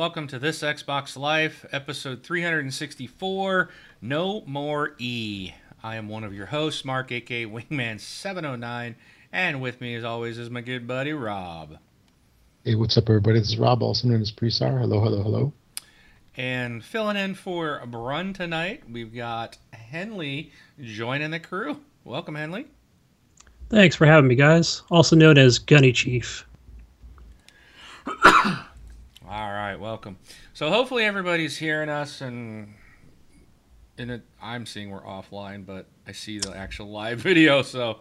and welcome to this Xbox Life, episode 364 No More E. I am one of your hosts, Mark, aka Wingman709, and with me, as always, is my good buddy Rob. Hey, what's up, everybody? This is Rob, also known as Presar. Hello, hello, hello. And filling in for Brun tonight, we've got Henley joining the crew. Welcome, Henley. Thanks for having me, guys. Also known as Gunny Chief. All right, welcome. So hopefully everybody's hearing us, and in it, I'm seeing we're offline, but I see the actual live video, so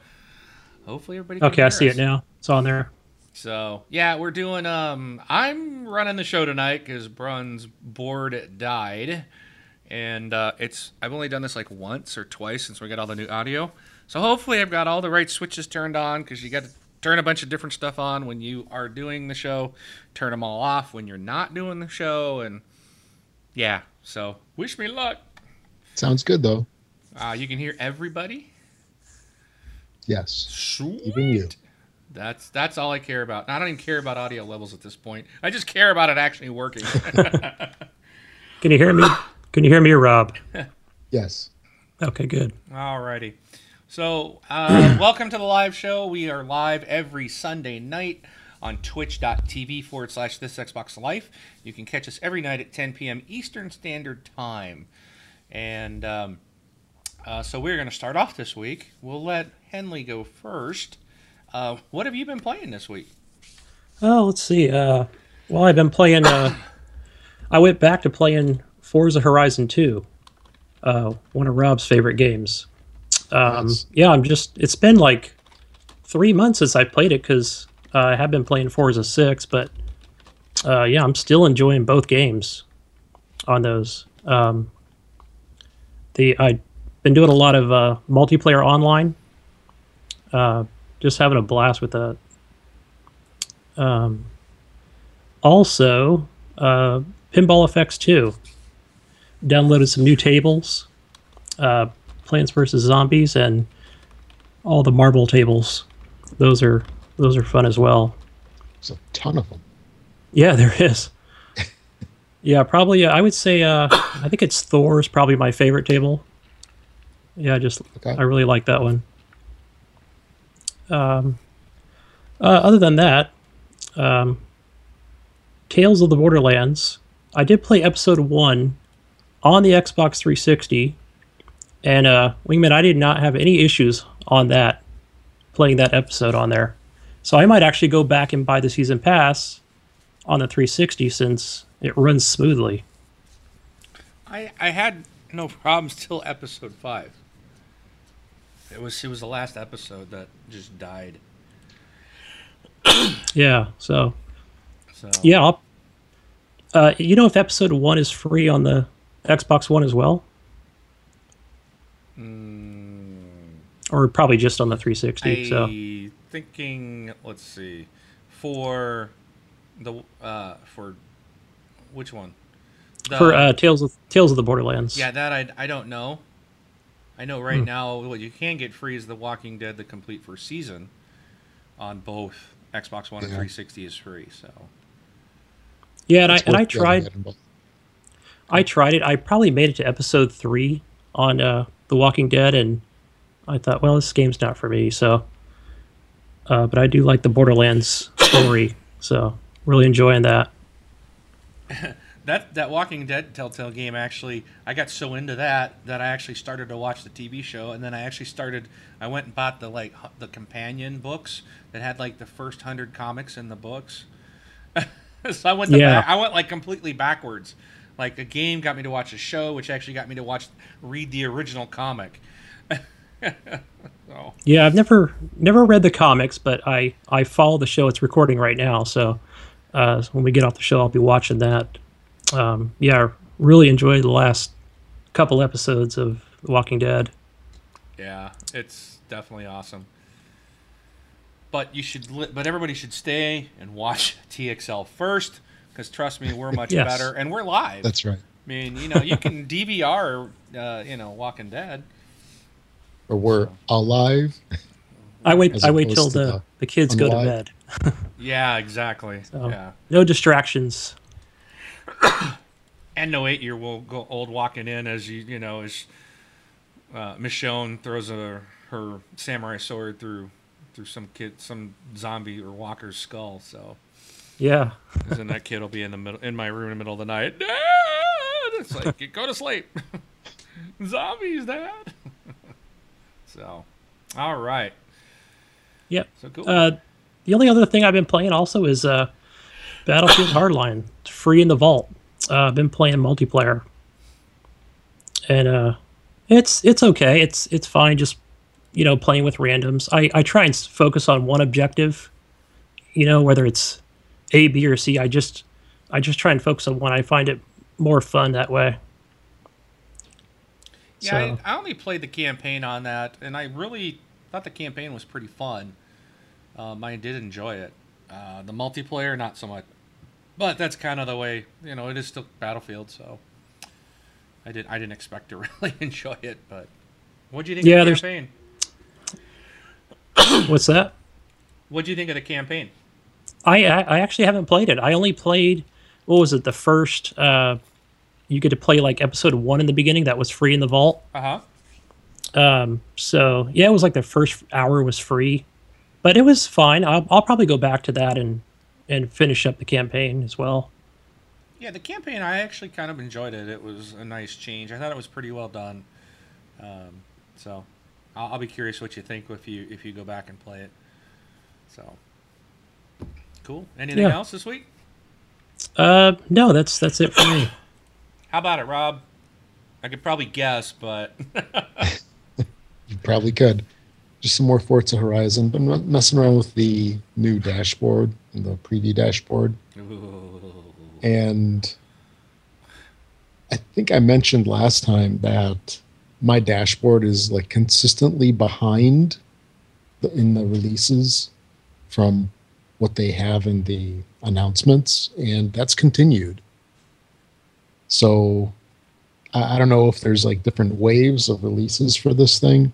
hopefully everybody. okay, I see us. it now. It's on there. So yeah, we're doing. Um, I'm running the show tonight because Brun's board died, and uh, it's. I've only done this like once or twice since we got all the new audio. So hopefully I've got all the right switches turned on because you got to turn a bunch of different stuff on when you are doing the show, turn them all off when you're not doing the show, and yeah. So wish me luck. Sounds good though. Uh, you can hear everybody. Yes. Sweet. Even you. That's that's all I care about. I don't even care about audio levels at this point. I just care about it actually working. Can you hear me? Can you hear me, Rob? yes. Okay, good. Alrighty. So, uh, welcome to the live show. We are live every Sunday night on twitch.tv forward slash this Xbox Life. You can catch us every night at 10 p.m. Eastern Standard Time. And um, uh, so we're going to start off this week. We'll let Henley go first. Uh, what have you been playing this week? Oh, let's see. Uh, well, I've been playing. Uh, I went back to playing Forza Horizon 2, uh, one of Rob's favorite games. Um, nice. Yeah, I'm just. It's been like three months since I played it because uh, I have been playing Forza Six, but uh, yeah, I'm still enjoying both games on those. Um, the I've been doing a lot of uh, multiplayer online. Uh, just having a blast with that. Um, also, uh, Pinball Effects 2. Downloaded some new tables. Uh, Plants vs Zombies and all the marble tables. Those are those are fun as well. There's a ton of them. Yeah, there is. yeah, probably. Uh, I would say. Uh, I think it's Thor's probably my favorite table. Yeah, just okay. I really like that one. Um, uh, other than that, um, Tales of the Borderlands. I did play episode one on the Xbox 360 and uh, Wingman, I did not have any issues on that, playing that episode on there. So I might actually go back and buy the season pass on the 360 since it runs smoothly. I I had no problems till episode five. It was it was the last episode that just died. yeah. So. So. Yeah. I'll, uh, you know, if episode one is free on the Xbox One as well. Mm. Or probably just on the 360. I so thinking, let's see, for the uh, for which one? The, for uh, Tales of Tales of the Borderlands. Yeah, that I, I don't know. I know right hmm. now what you can get free is The Walking Dead the complete first season on both Xbox One yeah. and 360 is free. So yeah, and I and I tried. I tried it. I probably made it to episode three on uh, the Walking Dead, and I thought, well, this game's not for me. So, uh, but I do like the Borderlands story, so really enjoying that. that that Walking Dead Telltale game actually, I got so into that that I actually started to watch the TV show, and then I actually started. I went and bought the like the companion books that had like the first hundred comics in the books. so I went yeah. Back, I went like completely backwards like a game got me to watch a show, which actually got me to watch read the original comic. so. Yeah, I've never never read the comics, but I I follow the show. It's recording right now, so uh, when we get off the show, I'll be watching that. Um, yeah, I really enjoyed the last couple episodes of Walking Dead. Yeah, it's definitely awesome. But you should, but everybody should stay and watch TXL first because trust me, we're much yes. better, and we're live. That's right. I mean, you know, you can DVR, uh, you know, Walking Dead, or we're so. alive. I wait. I wait till the, the, the kids go to bed. yeah, exactly. So, yeah. No distractions. and no eight year will go old walking in as you you know as uh, Michonne throws a, her samurai sword through through some kid some zombie or walker's skull. So Yeah. and then that kid will be in the middle in my room in the middle of the night. Dad! It's like go to sleep. Zombies, Dad. so, all right. Yep. So cool. Uh, the only other thing I've been playing also is uh, Battlefield Hardline. It's free in the vault. Uh, I've been playing multiplayer, and uh, it's it's okay. It's it's fine. Just you know, playing with randoms. I I try and focus on one objective. You know, whether it's A, B, or C. I just I just try and focus on one. I find it more fun that way. Yeah, So- I, I only played the campaign on that, and I really thought the campaign was pretty fun. Um, I did enjoy it. Uh, the multiplayer, not so much, but that's kind of the way you know it is still Battlefield. So I did I didn't expect to really enjoy it, but what do you think Yeah, of the there's- campaign? What's that? What do you think of the campaign? I I actually haven't played it. I only played what was it the first uh you get to play like episode 1 in the beginning that was free in the vault. Uh huh. Um so yeah, it was like the first hour was free. But it was fine. I'll I'll probably go back to that and and finish up the campaign as well. Yeah, the campaign I actually kind of enjoyed it. It was a nice change. I thought it was pretty well done. Um, so I'll, I'll be curious what you think if you if you go back and play it. So cool. Anything Yeah. else this week? Uh no, that's that's it for me. How about it, Rob? I could probably guess, but You probably could. Just some more Forza Horizon. Been messing around with the new dashboard, the preview dashboard, and I think I mentioned last time that my dashboard is like consistently behind the, in the releases from what they have in the announcements, and that's continued. So I, I don't know if there's like different waves of releases for this thing,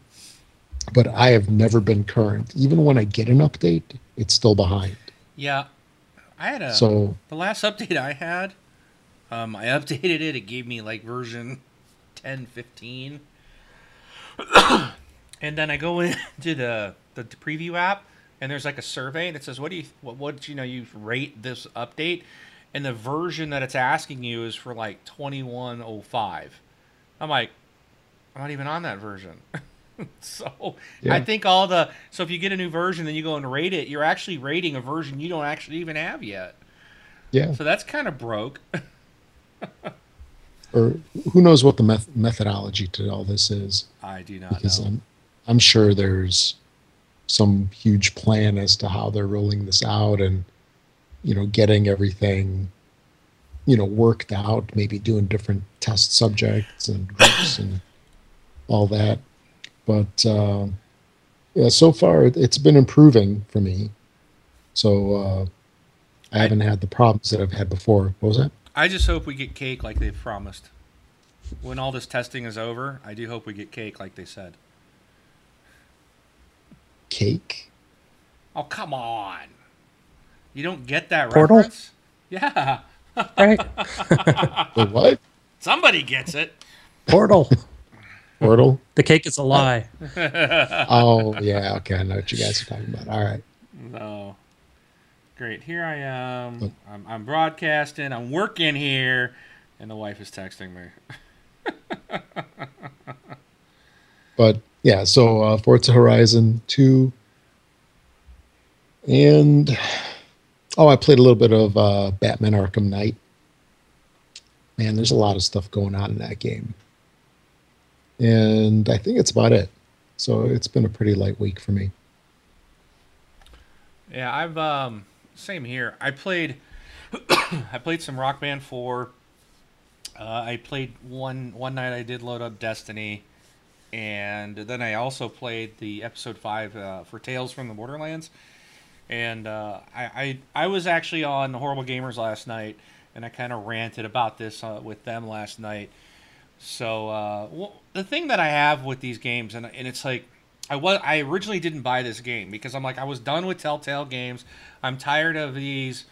but I have never been current. Even when I get an update, it's still behind. yeah, I had a So the last update I had. Um, I updated it. It gave me like version 10, 15. and then I go into the, the preview app, and there's like a survey, and it says, "What do you what what you know you rate this update?" And the version that it's asking you is for like 2105. I'm like, I'm not even on that version. so I think all the so if you get a new version, then you go and rate it. You're actually rating a version you don't actually even have yet. yeah, So that's kind of broke. or who knows what the meth- methodology to all this is? I do not Because know. I'm, I'm sure there's some huge plan as to how they're rolling this out and you know getting everything you know worked out maybe doing different test subjects and groups and all that but uh, yeah so far it, it's been improving for me so uh, i haven't had the problems that i've had before what was that I just hope we get cake like they've promised. When all this testing is over, I do hope we get cake like they said. Cake Oh come on! You don't get that Portal? reference? Yeah, Right? the what somebody gets it. Portal. portal The cake is a lie. oh yeah okay i know what you guys are talking about all right No. Great. Here I am. Look. I'm, I'm broadcasting. I'm working here, and the wife is texting me. But yeah, so uh, Forza Horizon 2. And oh, I played a little bit of uh, Batman Arkham Knight. Man, there's a lot of stuff going on in that game. And I think it's about it. So it's been a pretty light week for me. Yeah, I've um same here. I played I played some Rock Band 4. Uh, I played one one night I did load up Destiny and then I also played the episode 5 uh, for Tales from the Borderlands. And uh, I, I I was actually on Horrible Gamers last night and I kind of ranted about this uh, with them last night. So uh, well, the thing that I have with these games, and, and it's like, I was I originally didn't buy this game because I'm like I was done with Telltale games. I'm tired of these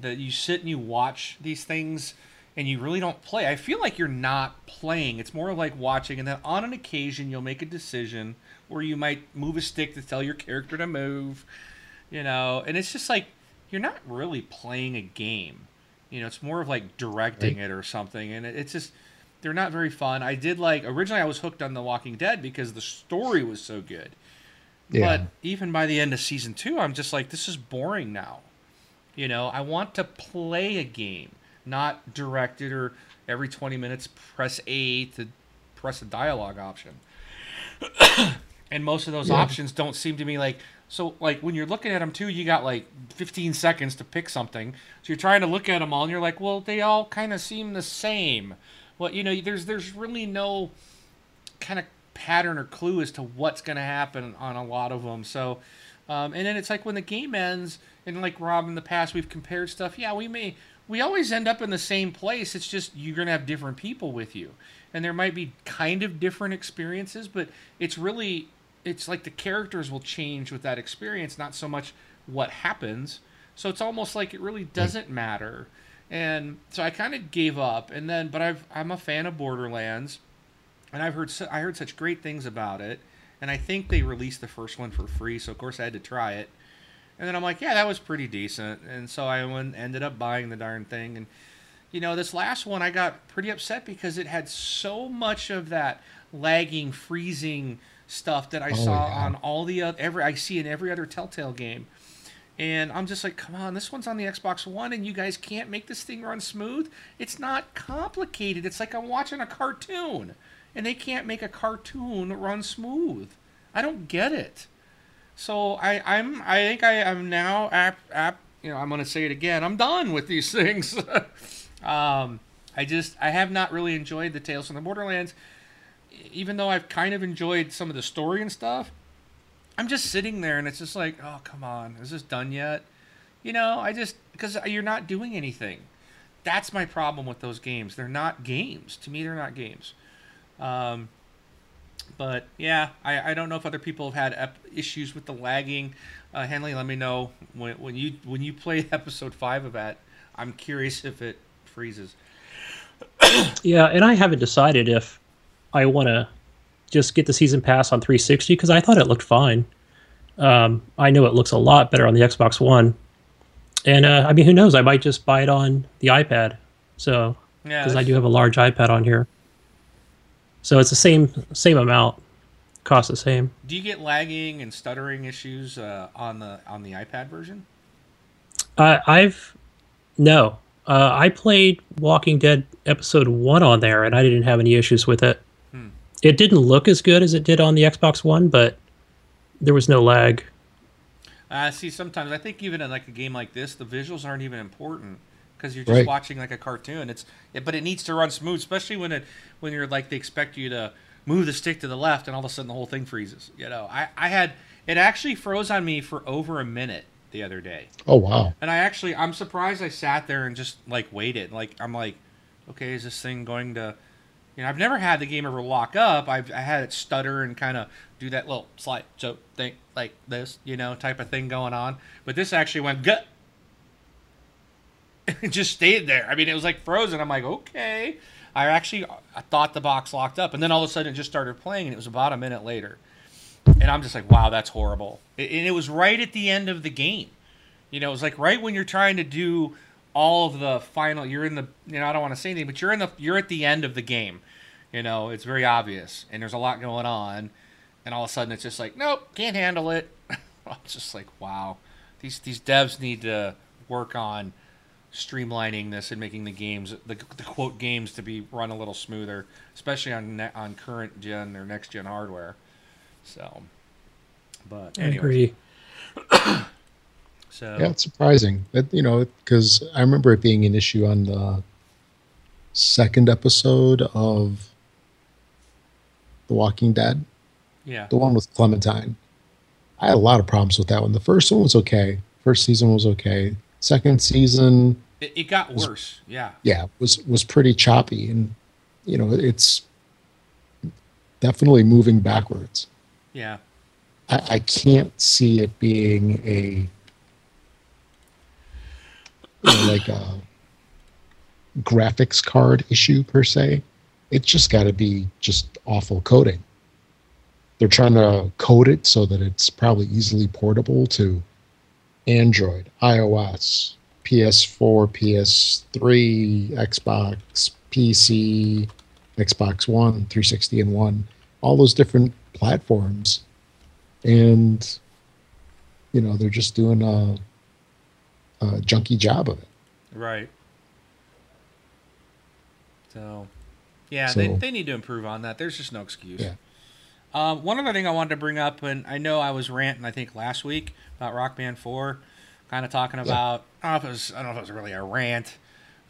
that you sit and you watch these things and you really don't play, I feel like you're not playing. It's more like watching, and then on an occasion you'll make a decision where you might move a stick to tell your character to move, you know, and it's just like you're not really playing a game. You know, it's more of like directing it or something, and it's just they're not very fun. I did like originally I was hooked on The Walking Dead because the story was so good. Yeah. But even by the end of season two, I'm just like, this is boring now. You know, I want to play a game, not directed or every 20 minutes press A to press a dialogue option. and most of those Yeah. options don't seem to me like so like when you're looking at them too you got like 15 seconds to pick something so you're trying to look at them all and you're like well they all kind of seem the same well you know there's there's really no kind of pattern or clue as to what's going to happen on a lot of them so um, and then it's like when the game ends and like rob in the past we've compared stuff yeah we may we always end up in the same place. It's just you're going to have different people with you. And there might be kind of different experiences but it's really it's like the characters will change with that experience not so much what happens. So it's almost like it really mm. doesn't matter. And so i kind of gave up. And then but i've i'm a fan of borderlands and i've heard i heard such great things about it. And i think they released the first one for free so of course i had to try it and then i'm like yeah that was pretty decent. And so i went, ended up buying the darn thing. And you know this last one i got pretty upset because it had so much of that lagging freezing stuff that i Oh, saw yeah. on all the other every i see in every other telltale game. And i'm just like come on this one's on the xbox one and you guys can't make this thing run smooth? It's not complicated. It's like i'm watching a cartoon and they can't make a cartoon run smooth. I don't get it so I, I'm I think I am now app app you know I'm gonna say it again I'm done with these things. um, I just I have not really enjoyed the Tales from the Borderlands, even though I've kind of enjoyed some of the story and stuff. I'm just sitting there and it's just like oh come on is this done yet? You know I just because you're not doing anything. That's my problem with those games. They're not games to me. They're not games. Um, but yeah, I, I don't know if other people have had ep- issues with the lagging. Uh, Henley, let me know when, when you when you play episode five of that. I'm curious if it freezes. Yeah, and I haven't decided if I want to just get the season pass on 360 because I thought it looked fine. Um, I know it looks a lot better on the Xbox One, and uh, I mean, who knows? I might just buy it on the iPad. So Yeah, because I do have a large iPad on here, so it's the same same amount, cost the same. Do you get lagging and stuttering issues uh, on the on the iPad version? Uh, I've no. Uh, I played Walking Dead episode one on there, and I didn't have any issues with it. Hmm. It didn't look as good as it did on the Xbox One, but there was no lag. Uh, see, sometimes I think even in like a game like this, the visuals aren't even important because you're just Right. watching like a cartoon. It's it, but it needs to run smooth, especially when it when you're like they expect you to move the stick to the left, and all of a sudden the whole thing freezes. You know, I I had it actually froze on me for over a minute the other day, Oh wow. and I actually I'm surprised I sat there and just like waited. Like I'm like, okay, is this thing going to you know, I've never had the game ever lock up. I've I had it stutter and kind of do that little slide so thing like this, you know, type of thing going on. But this actually went gut. It just stayed there. I mean, it was like frozen. I'm like, okay. I actually I thought the box locked up, and then all of a sudden it just started playing, and it was about a minute later. And I'm just like, wow, that's horrible. And it was right at the end of the game. You know, it was like right when you're trying to do all of the final. You're in the. You know, I don't want to say anything, but you're in the. You're at the end of the game. You know, it's very obvious, and there's a lot going on, and all of a sudden it's just like, nope, can't handle it. I'm just like, wow, these these devs need to work on streamlining this and making the games, the, the quote games, to be run a little smoother, especially on ne- on current gen or next gen hardware. So, but I agree. so Yeah, it's surprising that you know because I remember it being an issue on the second episode of The Walking Dead, yeah, the one with Clementine. I had a lot of problems with that one. The first one was okay. First season was okay. Second season, it, it got worse. Yeah, yeah, was was pretty choppy, and you know it's definitely moving backwards. yeah. I, I can't see it being a you know, like a graphics card issue per se. It's just got to be just awful coding. They're trying to code it so that it's probably easily portable to Android, iOS, PS4, PS3, Xbox, PC, Xbox One, 360 and One, all those different platforms. And, you know, they're just doing a, a junky job of it. Right. So, yeah, So- they, they need to improve on that. There's just no excuse. Yeah. Um, one other thing I wanted to bring up, and I know I was ranting, I think last week about Rock Band Four, kind of talking about. I don't know if it was. I don't know if it was really a rant,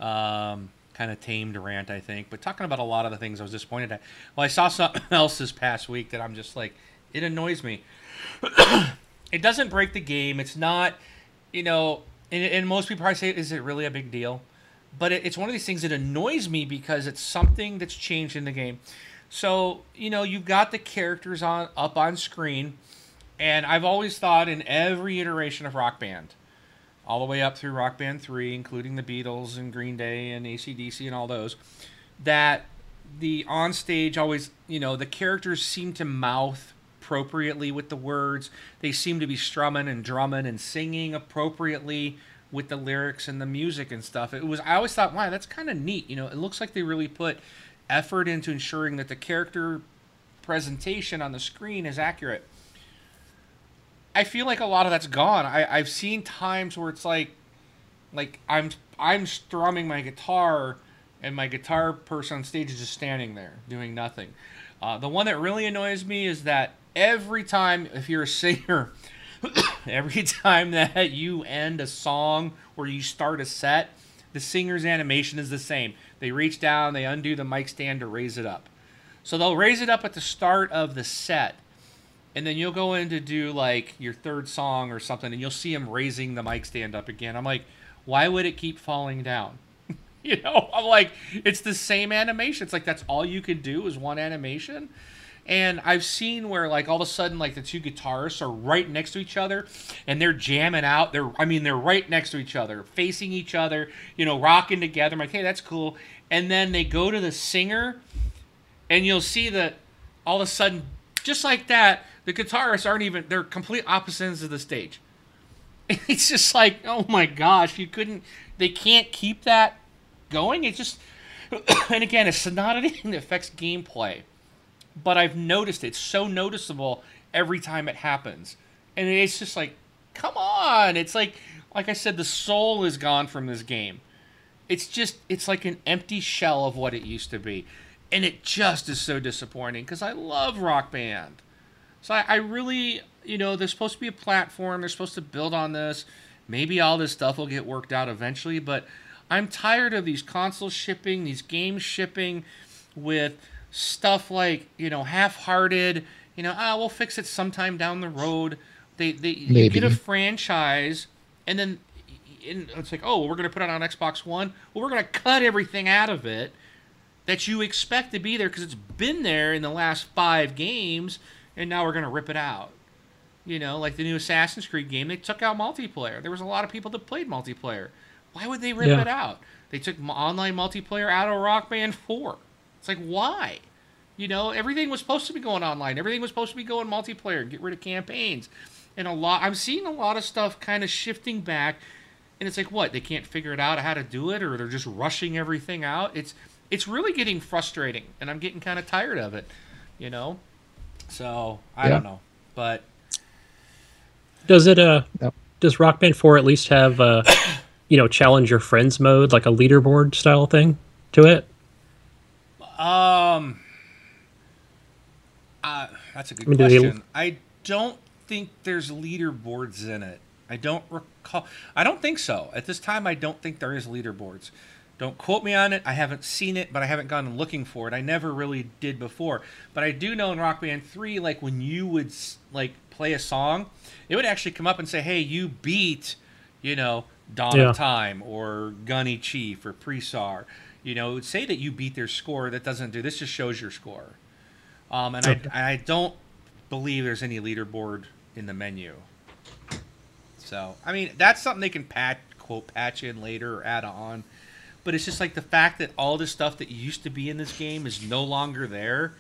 um, kind of tamed rant, I think, but talking about a lot of the things I was disappointed at. Well, I saw something else this past week that I'm just like, it annoys me. it doesn't break the game. It's not, you know, and, and most people probably say, is it really a big deal? But it, it's one of these things that annoys me because it's something that's changed in the game. So, you know, you've got the characters on up on screen, and I've always thought in every iteration of Rock Band, all the way up through Rock Band 3, including the Beatles and Green Day and ACDC and all those, that the on stage always, you know, the characters seem to mouth appropriately with the words. They seem to be strumming and drumming and singing appropriately with the lyrics and the music and stuff. It was I always thought, wow, that's kind of neat. You know, it looks like they really put effort into ensuring that the character presentation on the screen is accurate. I feel like a lot of that's gone. I, I've seen times where it's like like I'm I'm strumming my guitar and my guitar person on stage is just standing there doing nothing. Uh, the one that really annoys me is that every time if you're a singer every time that you end a song or you start a set, the singer's animation is the same. They reach down, they undo the mic stand to raise it up. So they'll raise it up at the start of the set, and then you'll go in to do like your third song or something, and you'll see them raising the mic stand up again. I'm like, why would it keep falling down? you know, I'm like, it's the same animation. It's like that's all you could do is one animation. And I've seen where like all of a sudden like the two guitarists are right next to each other and they're jamming out. They're I mean they're right next to each other, facing each other, you know, rocking together. I'm like, hey, that's cool. And then they go to the singer and you'll see that all of a sudden, just like that, the guitarists aren't even they're complete opposite ends of the stage. It's just like, oh my gosh, you couldn't they can't keep that going. It just and again, it's not anything that affects gameplay but I've noticed it's so noticeable every time it happens. And it's just like, come on. It's like like I said the soul is gone from this game. It's just it's like an empty shell of what it used to be. And it just is so disappointing because I love Rock Band. So I, I really, you know, there's supposed to be a platform. They're supposed to build on this. Maybe all this stuff will get worked out eventually, but I'm tired of these consoles shipping, these games shipping with stuff like you know half-hearted you know ah we'll fix it sometime down the road. They they you get a franchise and then and it's like oh we're going to put it on xbox one. Well we're going to cut everything out of it that you expect to be there because it's been there in the last five games and now we're going to rip it out. You know like the new assassin's creed game they took out multiplayer. There was a lot of people that played multiplayer. Why would they rip Yeah. it out? They took online multiplayer out of rock band 4 it's like why? You know, everything was supposed to be going online. Everything was supposed to be going multiplayer. Get rid of campaigns, and a lot. I'm seeing a lot of stuff kind of shifting back, and it's like what they can't figure it out how to do it, or they're just rushing everything out. It's it's really getting frustrating, and I'm getting kind of tired of it. You know, so I Yeah. don't know, but Does it uh Yep. does Rock Band 4 at least have uh you know, challenge your friends mode, like a leaderboard style thing to it? Um, uh, that's a good I mean, they- question. I don't think there's leaderboards in it. I don't recall. I don't think so. At this time, I don't think there is leaderboards. Don't quote me on it. I haven't seen it, but I haven't gone looking for it. I never really did before. But I do know in Rock Band 3, like when you would like play a song, it would actually come up and say, "Hey, you beat, you know, Dawn Yeah. of Time or Gunny Chief or Presar." You know, say that you beat their score. That doesn't do. This just shows your score. Um, and Okay. I, I don't believe there's any leaderboard in the menu. So, I mean, that's something they can patch, quote, patch in later or add on. but it's just like the fact that all this stuff that used to be in this game is no longer there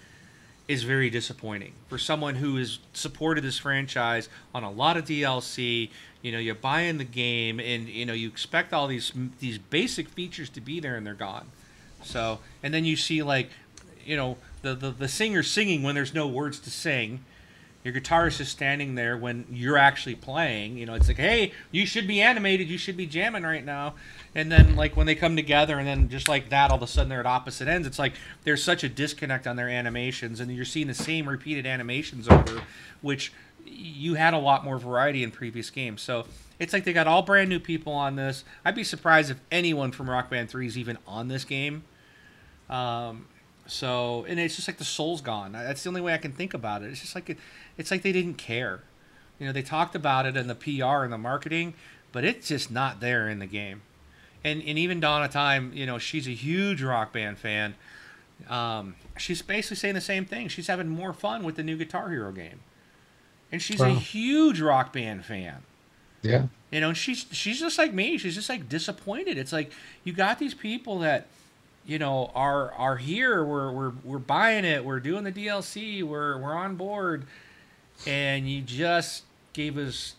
is very disappointing for someone who has supported this franchise on a lot of DLC. You know, you buy in the game, and you know you expect all these these basic features to be there, and they're gone. So, and then you see like, you know, the the, the singer singing when there's no words to sing. Your guitarist is standing there when you're actually playing. You know, it's like, hey, you should be animated. You should be jamming right now. And then, like, when they come together, and then just like that, all of a sudden they're at opposite ends. It's like there's such a disconnect on their animations, and you're seeing the same repeated animations over, which you had a lot more variety in previous games. So it's like they got all brand new people on this. I'd be surprised if anyone from Rock Band 3 is even on this game. Um, so, and it's just like the soul's gone. That's the only way I can think about it. It's just like it, it's like they didn't care. You know, they talked about it in the PR and the marketing, but it's just not there in the game. And and even Donna Time, you know, she's a huge rock band fan. Um, she's basically saying the same thing. She's having more fun with the new Guitar Hero game, and she's wow. a huge rock band fan. Yeah. You know, and she's she's just like me. She's just like disappointed. It's like you got these people that you know are are here we're we're we're buying it we're doing the DLC we're we're on board and you just gave us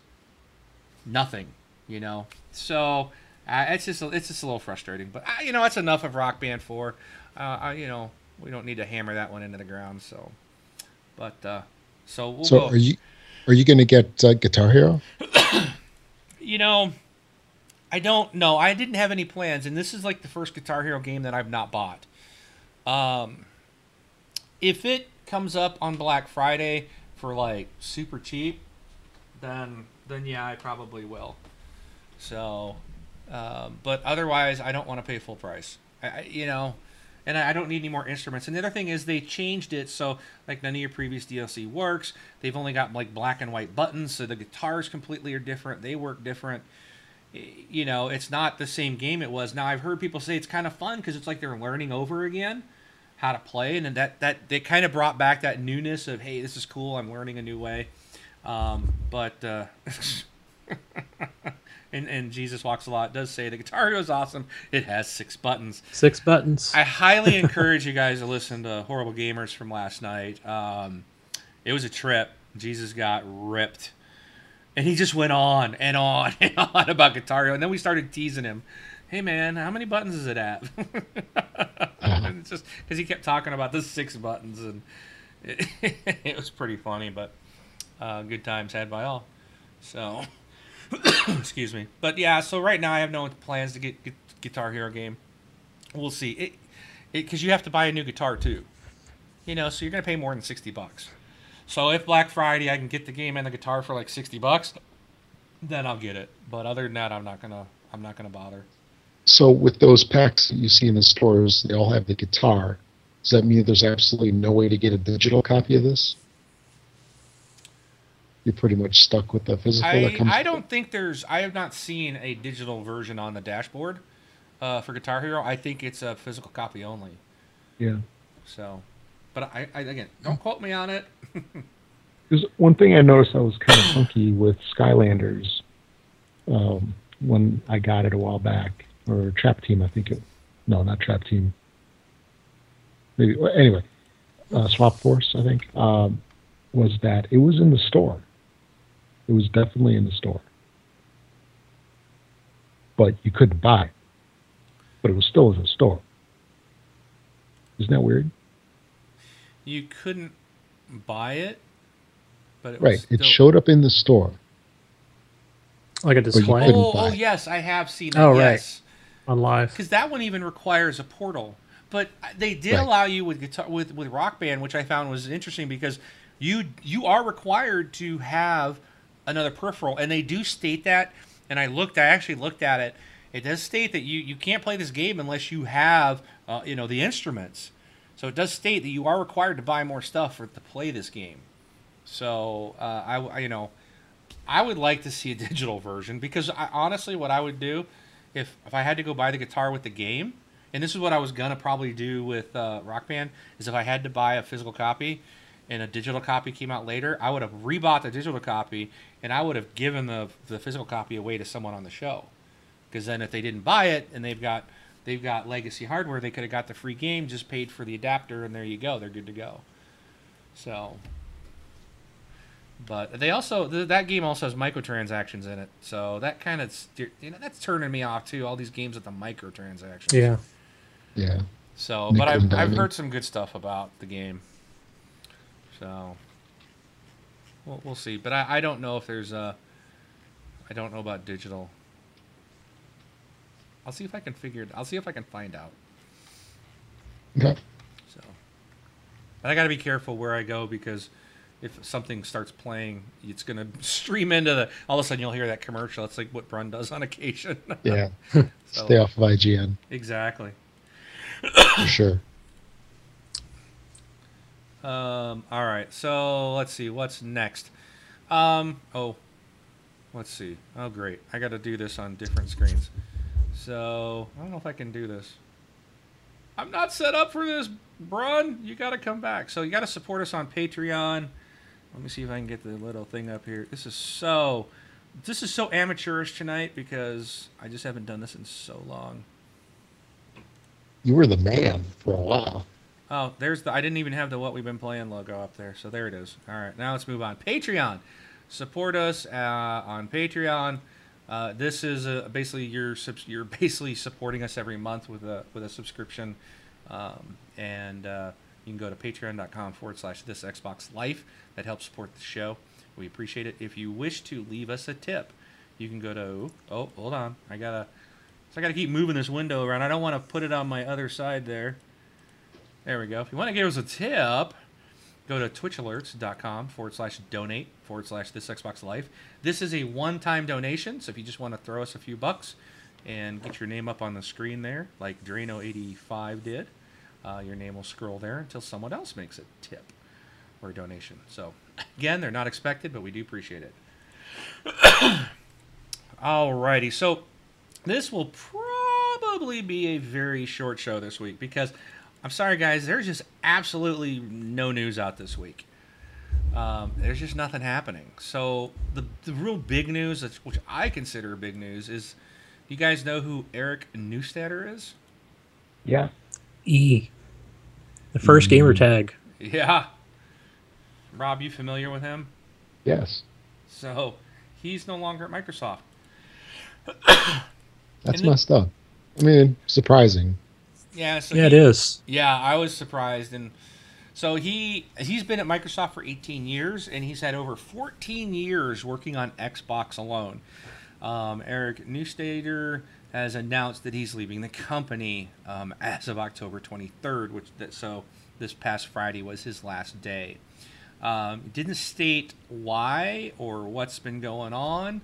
nothing you know so uh, it's just it's just a little frustrating but uh, you know that's enough of rock band 4 uh, I, you know we don't need to hammer that one into the ground so but uh so we'll so go. are you are you going to get uh, guitar hero you know I don't know. I didn't have any plans, and this is like the first Guitar Hero game that I've not bought. Um, if it comes up on Black Friday for like super cheap, then then yeah, I probably will. So, um, but otherwise, I don't want to pay full price. I, you know, and I, don't need any more instruments. And the other thing is they changed it so like none of your previous DLC works. They've only got like black and white buttons, so the guitars completely are different. They work different you know, it's not the same game it was. Now I've heard people say it's kind of fun because it's like they're learning over again how to play, and that that they kind of brought back that newness of hey, this is cool. I'm learning a new way. Um, but uh, and and Jesus walks a lot does say the Guitar is awesome. It has six buttons. Six buttons. I highly encourage you guys to listen to Horrible Gamers from last night. Um, it was a trip. Jesus got ripped and he just went on and on and on about Guitar. And then we started teasing him. Hey man, how many buttons is it it's just because he kept talking about the six buttons, and it, it was pretty funny. But uh, good times had by all. So, excuse me. But yeah, so right now I have no plans to get, get Guitar Hero game. We'll see. It because you have to buy a new guitar too. You know, so you're gonna pay more than sixty bucks. So if Black Friday I can get the game and the guitar for like sixty bucks, then I'll get it. But other than that, I'm not gonna I'm not gonna bother. So with those packs that you see in the stores, they all have the guitar. Does that mean there's absolutely no way to get a digital copy of this? You're pretty much stuck with the physical. I, I don't think there's. I have not seen a digital version on the dashboard uh, for Guitar Hero. I think it's a physical copy only. Yeah. So, but I, I again, don't quote me on it. There's one thing I noticed that was kind of funky with Skylanders um, when I got it a while back, or Trap Team, I think it. No, not Trap Team. Maybe anyway, uh, Swap Force, I think, um, was that it was in the store. It was definitely in the store, but you couldn't buy. It. But it was still in the store. Isn't that weird? You couldn't buy it, but it right. Still... It showed up in the store, like a display. Oh, oh, yes, I have seen that. Oh yes. right, on live. Because that one even requires a portal. But they did right. allow you with guitar with with Rock Band, which I found was interesting because you you are required to have another peripheral, and they do state that. And I looked, I actually looked at it. It does state that you you can't play this game unless you have uh, you know the instruments. So it does state that you are required to buy more stuff for to play this game. So uh, I, I, you know, I would like to see a digital version because I, honestly, what I would do if if I had to go buy the guitar with the game, and this is what I was gonna probably do with uh, Rock Band, is if I had to buy a physical copy and a digital copy came out later, I would have rebought the digital copy and I would have given the the physical copy away to someone on the show. Because then if they didn't buy it and they've got they've got legacy hardware. They could have got the free game, just paid for the adapter, and there you go. They're good to go. So, but they also th- that game also has microtransactions in it, so that kind of you know that's turning me off too. All these games with the microtransactions. Yeah. Yeah. So, but I've, I've heard some good stuff about the game. So, we'll, we'll see. But I, I don't know if there's a. I don't know about digital. I'll see if I can figure it. I'll see if I can find out. Okay. So, but I got to be careful where I go because if something starts playing, it's gonna stream into the. All of a sudden, you'll hear that commercial. It's like what Brun does on occasion. Yeah. So- Stay off of IGN exactly. for sure. Um, all right, so let's see what's next. Um, oh, let's see. Oh, great! I got to do this on different screens. So I don't know if I can do this. I'm not set up for this, Brun. You got to come back. So you got to support us on Patreon. Let me see if I can get the little thing up here. This is so, this is so amateurish tonight because I just haven't done this in so long. You were the man for a while. Oh, there's the. I didn't even have the what we've been playing logo up there. So there it is. All right, now let's move on. Patreon, support us uh, on Patreon. Uh, this is uh basically you're you're basically supporting us every month with a with a subscription, um, and uh, you can go to patreon.com forward slash this Xbox Life. That helps support the show. We appreciate it. If you wish to leave us a tip, you can go to. Oh, hold on. I gotta. So I gotta keep moving this window around. I don't want to put it on my other side there. There we go. If you want to give us a tip, go to twitchalerts.com forward slash donate forward slash this Xbox Life. This is a one time donation, so if you just want to throw us a few bucks and get your name up on the screen there, like Drano85 did, uh, your name will scroll there until someone else makes a tip or a donation. So, again, they're not expected, but we do appreciate it. Alrighty, so this will probably be a very short show this week because I'm sorry, guys, there's just absolutely no news out this week. Um, there's just nothing happening. So the the real big news, which I consider big news, is you guys know who Eric Neustadter is? Yeah. E. The first gamer tag. Yeah. Rob, you familiar with him? Yes. So he's no longer at Microsoft. That's And the- messed up. I mean, surprising. Yeah. So Yeah, he- it is. Yeah, I was surprised, and so he he's been at Microsoft for 18 years, and he's had over 14 years working on Xbox alone. Um, Eric Neustadter has announced that he's leaving the company um, as of October 23rd, which that so this past Friday was his last day. Um, didn't state why or what's been going on.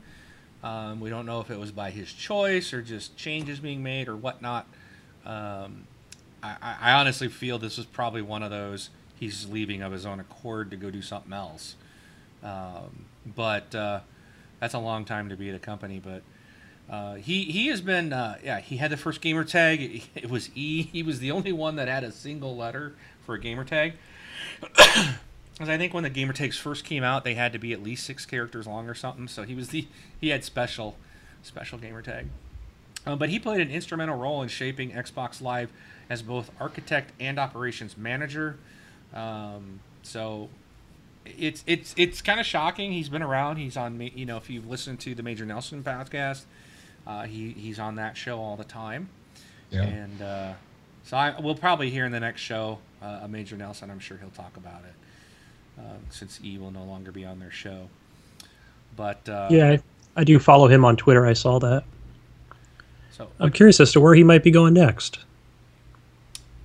Um, we don't know if it was by his choice or just changes being made or whatnot. Um, I, I honestly feel this is probably one of those he's leaving of his own accord to go do something else. Um, but uh, that's a long time to be at a company. But uh, he he has been uh, yeah he had the first gamer tag. It was E. He was the only one that had a single letter for a gamer tag. Because I think when the gamer tags first came out, they had to be at least six characters long or something. So he was the he had special special gamer tag. Uh, but he played an instrumental role in shaping Xbox Live as both architect and operations manager. Um, so it's it's it's kind of shocking. He's been around. He's on ma- you know if you've listened to the Major Nelson podcast, uh, he he's on that show all the time. Yeah. And uh, so I we'll probably hear in the next show uh, a Major Nelson. I'm sure he'll talk about it uh, since E will no longer be on their show. But uh, Yeah, I, I do follow him on Twitter. I saw that. So I'm curious as to where he might be going next.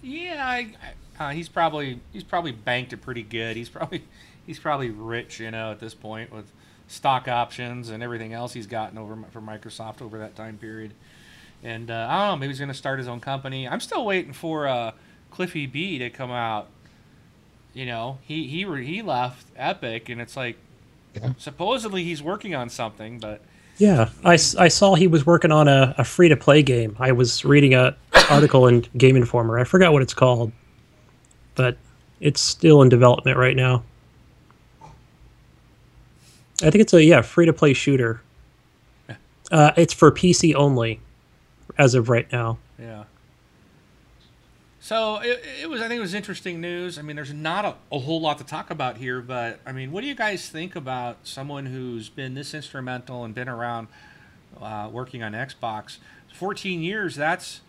Yeah, I, I, uh, he's probably he's probably banked it pretty good. He's probably he's probably rich, you know, at this point with stock options and everything else he's gotten over mi- from Microsoft over that time period. And uh, I don't know, maybe he's going to start his own company. I'm still waiting for uh, Cliffy B to come out. You know, he he re- he left Epic, and it's like Yeah. supposedly he's working on something, but Yeah, I, I saw he was working on a, a free to play game. I was reading a article in Game Informer. I forgot what it's called, but it's still in development right now. I think it's a yeah free to play shooter. Uh, it's for PC only, as of right now. yeah. So it, it was. I think it was interesting news. I mean, there's not a, a whole lot to talk about here, but I mean, what do you guys think about someone who's been this instrumental and been around uh, working on Xbox? 14 years. That's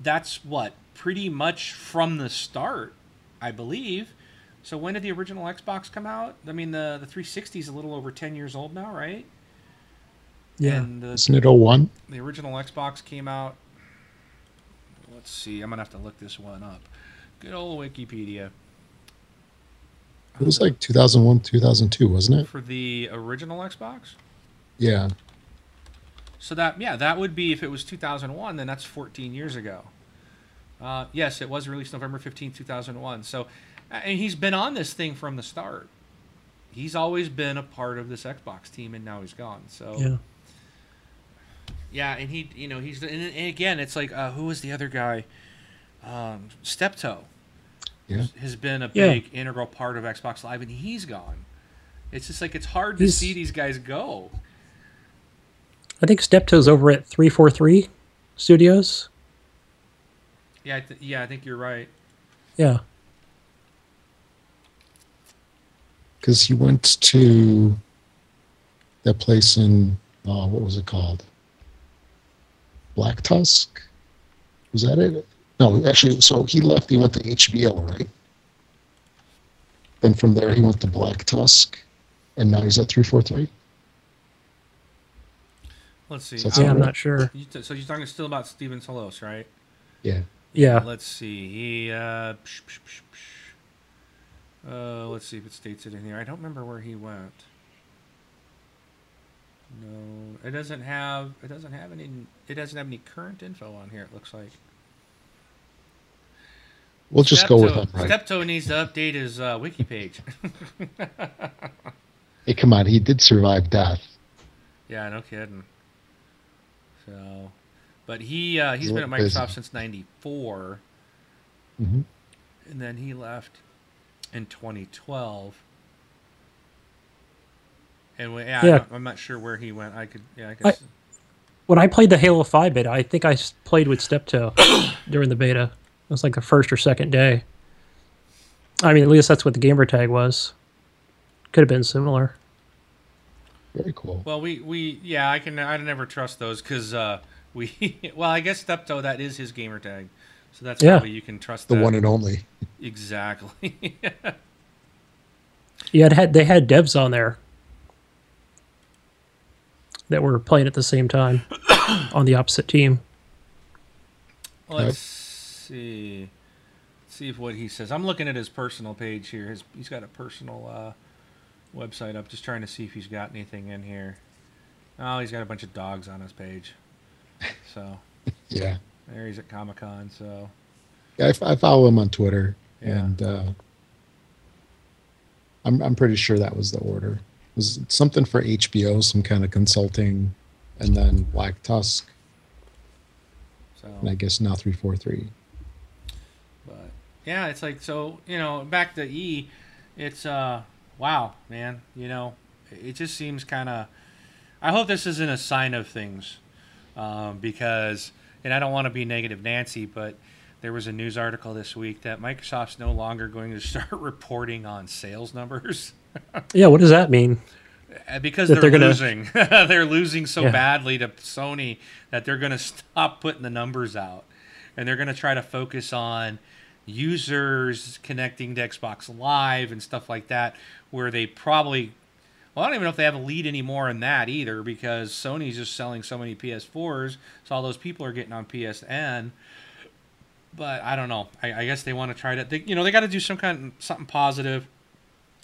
that's what pretty much from the start, I believe. So when did the original Xbox come out? I mean, the the 360 is a little over 10 years old now, right? Yeah. And the, Isn't it 01? the original Xbox came out. Let's see. I'm gonna have to look this one up. Good old Wikipedia. It was like 2001, 2002, wasn't it? for the original Xbox. Yeah. So that yeah, that would be if it was 2001, then that's 14 years ago. Uh, yes, it was released November 15, 2001. So, and he's been on this thing from the start. He's always been a part of this Xbox team, and now he's gone. So Yeah. Yeah, and he, you know, he's and, and again, it's like uh, who was the other guy? Um, Steptoe. Yeah. has been a Yeah. big integral part of Xbox Live, and he's gone. It's just like it's hard to He's- see these guys go. I think Steptoe's over at 343 Studios. Yeah, I th- yeah, I think you're right. Yeah. Because he went to that place in, uh, what was it called? Black Tusk? Was that it? No, actually, so he left, he went to HBO, right? Then from there, he went to Black Tusk, and now he's at 343. Let's see. So Yeah, I'm right. not sure. You t- so you're talking still about Stephen Toulouse, right? Yeah. Yeah. Let's see. He uh, psh, psh, psh, psh. uh let's see if it states it in here. I don't remember where he went. No, it doesn't have it doesn't have any it doesn't have any current info on here. It looks like. We'll just go with Steptoe- him, right? Steptoe needs to update his uh, wiki page. Hey, come on, he did survive death. yeah, no kidding. So, but he uh, he's been at Look busy. Microsoft since '94. hmm and then he left in 2012. And we, yeah, Yeah. I don't- I'm not sure where he went. I could, yeah, I could. I- s- When I played the Halo 5 beta, I think I played with Steptoe during the beta. It was like the first or second day. I mean, at least that's what the gamer tag was. Could have been similar. Very cool. well, we, we, yeah, I can, I never trust those because uh, we, well, I guess Steptoe that is his gamer tag, so that's Yeah. probably you can trust The that. one and only. exactly. Yeah, had they had devs on there that were playing at the same time on the opposite team. Let's Right. see. Let's see if what he says. I'm looking at his personal page here. His, he's got a personal uh, website up. Just trying to see if he's got anything in here. Oh, he's got a bunch of dogs on his page. So Yeah. there he's at Comic Con. So Yeah, I, f- I follow him on Twitter, Yeah. and uh, I'm I'm pretty sure that was the order. Was something for HBO, some kind of consulting, and then Black Tusk, so. and I guess now three four three. But yeah, it's like so. You know, back to E. It's uh, wow, man. You know, it just seems kind of. I hope this isn't a sign of things, um, because, and I don't want to be negative Nancy, but there was a news article this week that Microsoft's no longer going to start reporting on sales numbers Yeah, what does that mean? Uh, because That they're, they're gonna- losing. they're losing so Yeah. badly to Sony that they're going to stop putting the numbers out, and they're going to try to focus on users connecting to Xbox Live and stuff like that, where they probably. Well, I don't even know if they have a lead anymore in that either, because Sony's just selling so many PS4s, so all those people are getting on PSN. But I don't know. I, I guess they want to try to. They, you know, they got to do some kind of something positive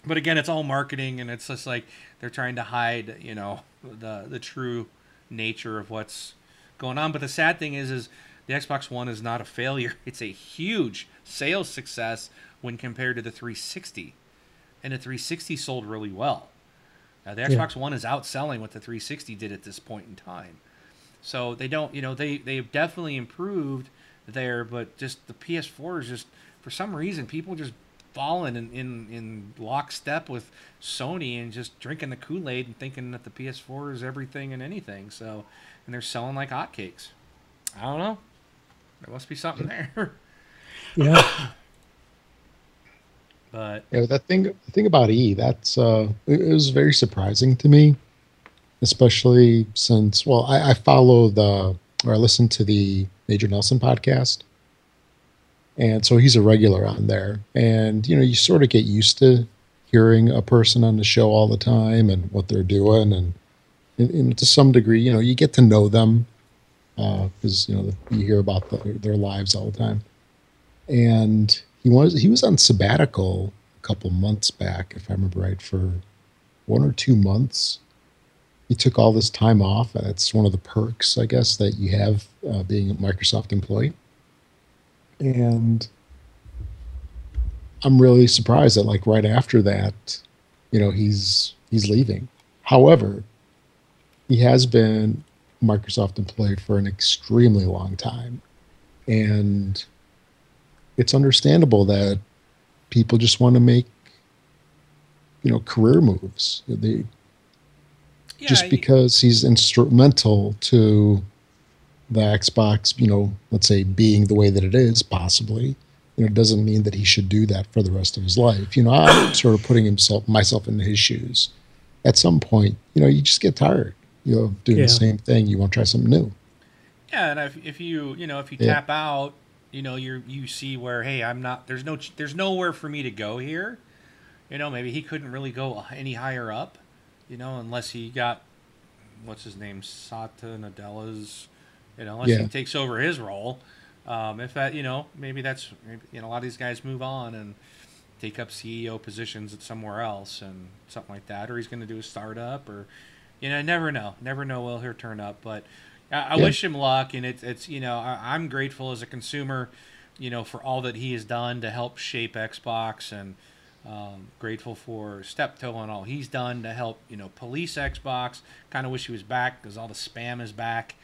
but again it's all marketing and it's just like they're trying to hide you know the the true nature of what's going on. But the sad thing is is the xbox one is not a failure. It's a huge sales success when compared to the 360 and the 360 sold really well. Now, the Yeah. xbox one is outselling what the 360 did at this point in time. So they don't you know they they've definitely improved there but just the ps4 is just for some reason people just falling in, in, in lockstep with Sony and just drinking the Kool Aid and thinking that the PS4 is everything and anything. So, and they're selling like hotcakes. I don't know. There must be something there. Yeah. But Yeah, that thing the thing about E, that's uh it, it was very surprising to me. Especially since well, I, I follow the or I listen to the Major Nelson podcast. And so he's a regular on there. And you know, you sort of get used to hearing a person on the show all the time and what they're doing and and, and to some degree, you know, you get to know them because you know you hear about the, their lives all the time. And he was he was on sabbatical a couple months back, if I remember right, for one or two months. He took all this time off. That's one of the perks, I guess, that you have uh, being a Microsoft employee. And I'm really surprised that, like, right after that, you know, he's he's leaving. However, he has been Microsoft employee for an extremely long time, and it's understandable that people just want to make you know career moves they yeah, just because he's instrumental to the xbox you know let's say being the way that it is possibly you know doesn't mean that he should do that for the rest of his life you know i'm sort of putting himself myself in his shoes at some point you know you just get tired you know doing Yeah. the same thing you want to try something new Yeah, and if, if you you know if you Yeah. tap out, you know you you see where hey I'm not there's no there's nowhere for me to go here. You know maybe he couldn't really go any higher up, you know unless he got what's his name Satya Nadella's, you know unless Yeah. he takes over his role. Um, if that you know maybe that's maybe, you know a lot of these guys move on and take up CEO positions at somewhere else and something like that, or he's going to do a startup, or you know, never know, never know will he'll turn up. But I, I Yeah. wish him luck, and it's it's you know I, I'm grateful as a consumer, you know, for all that he has done to help shape Xbox, and um, grateful for Steptoe and all he's done to help you know police Xbox. Kind of wish he was back because all the spam is back.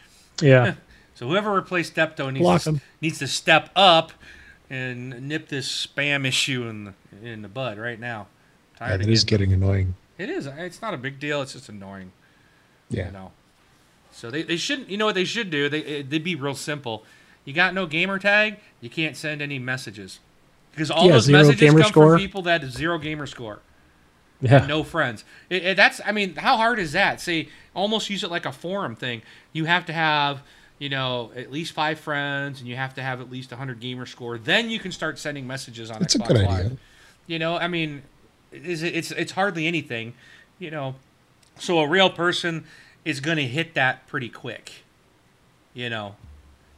Yeah. So whoever replaced Steptoe needs to, needs to step up and nip this spam issue in the in the bud right now. yeah, Tired that of is getting- getting annoying It is. It's not a big deal. It's just annoying. yeah You know. So they, they shouldn't. You know what they should do? They they'd be real simple. You got no gamer tag. You can't send any messages because all Yeah, those zero messages gamer come score. from people that have zero gamer score Yeah. no friends. It, it- that's I mean, how hard is that? Say almost use it like a forum thing. You have to have you know at least five friends, and you have to have at least a hundred gamer score. Then you can start sending messages on It's a good Live. idea. You know, I mean, is it, it's it's hardly anything. You know, so a real person is going to hit that pretty quick. You know,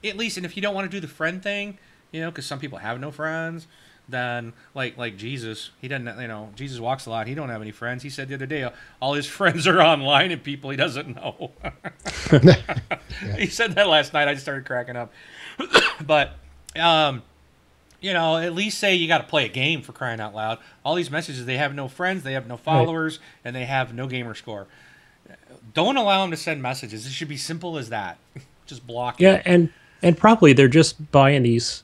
at least, and if you don't want to do the friend thing, you know, because some people have no friends, then like like Jesus, he doesn't. You know, Jesus walks a lot. He don't have any friends. He said the other day, all his friends are online and people he doesn't know. He said that last night. I just started cracking up. but, um, you know, at least say you got to play a game for crying out loud. All these messages, they have no friends, they have no followers, and they have no gamer score. Don't allow them to send messages. It should be simple as that. Just block it. Yeah, and and probably they're just buying these,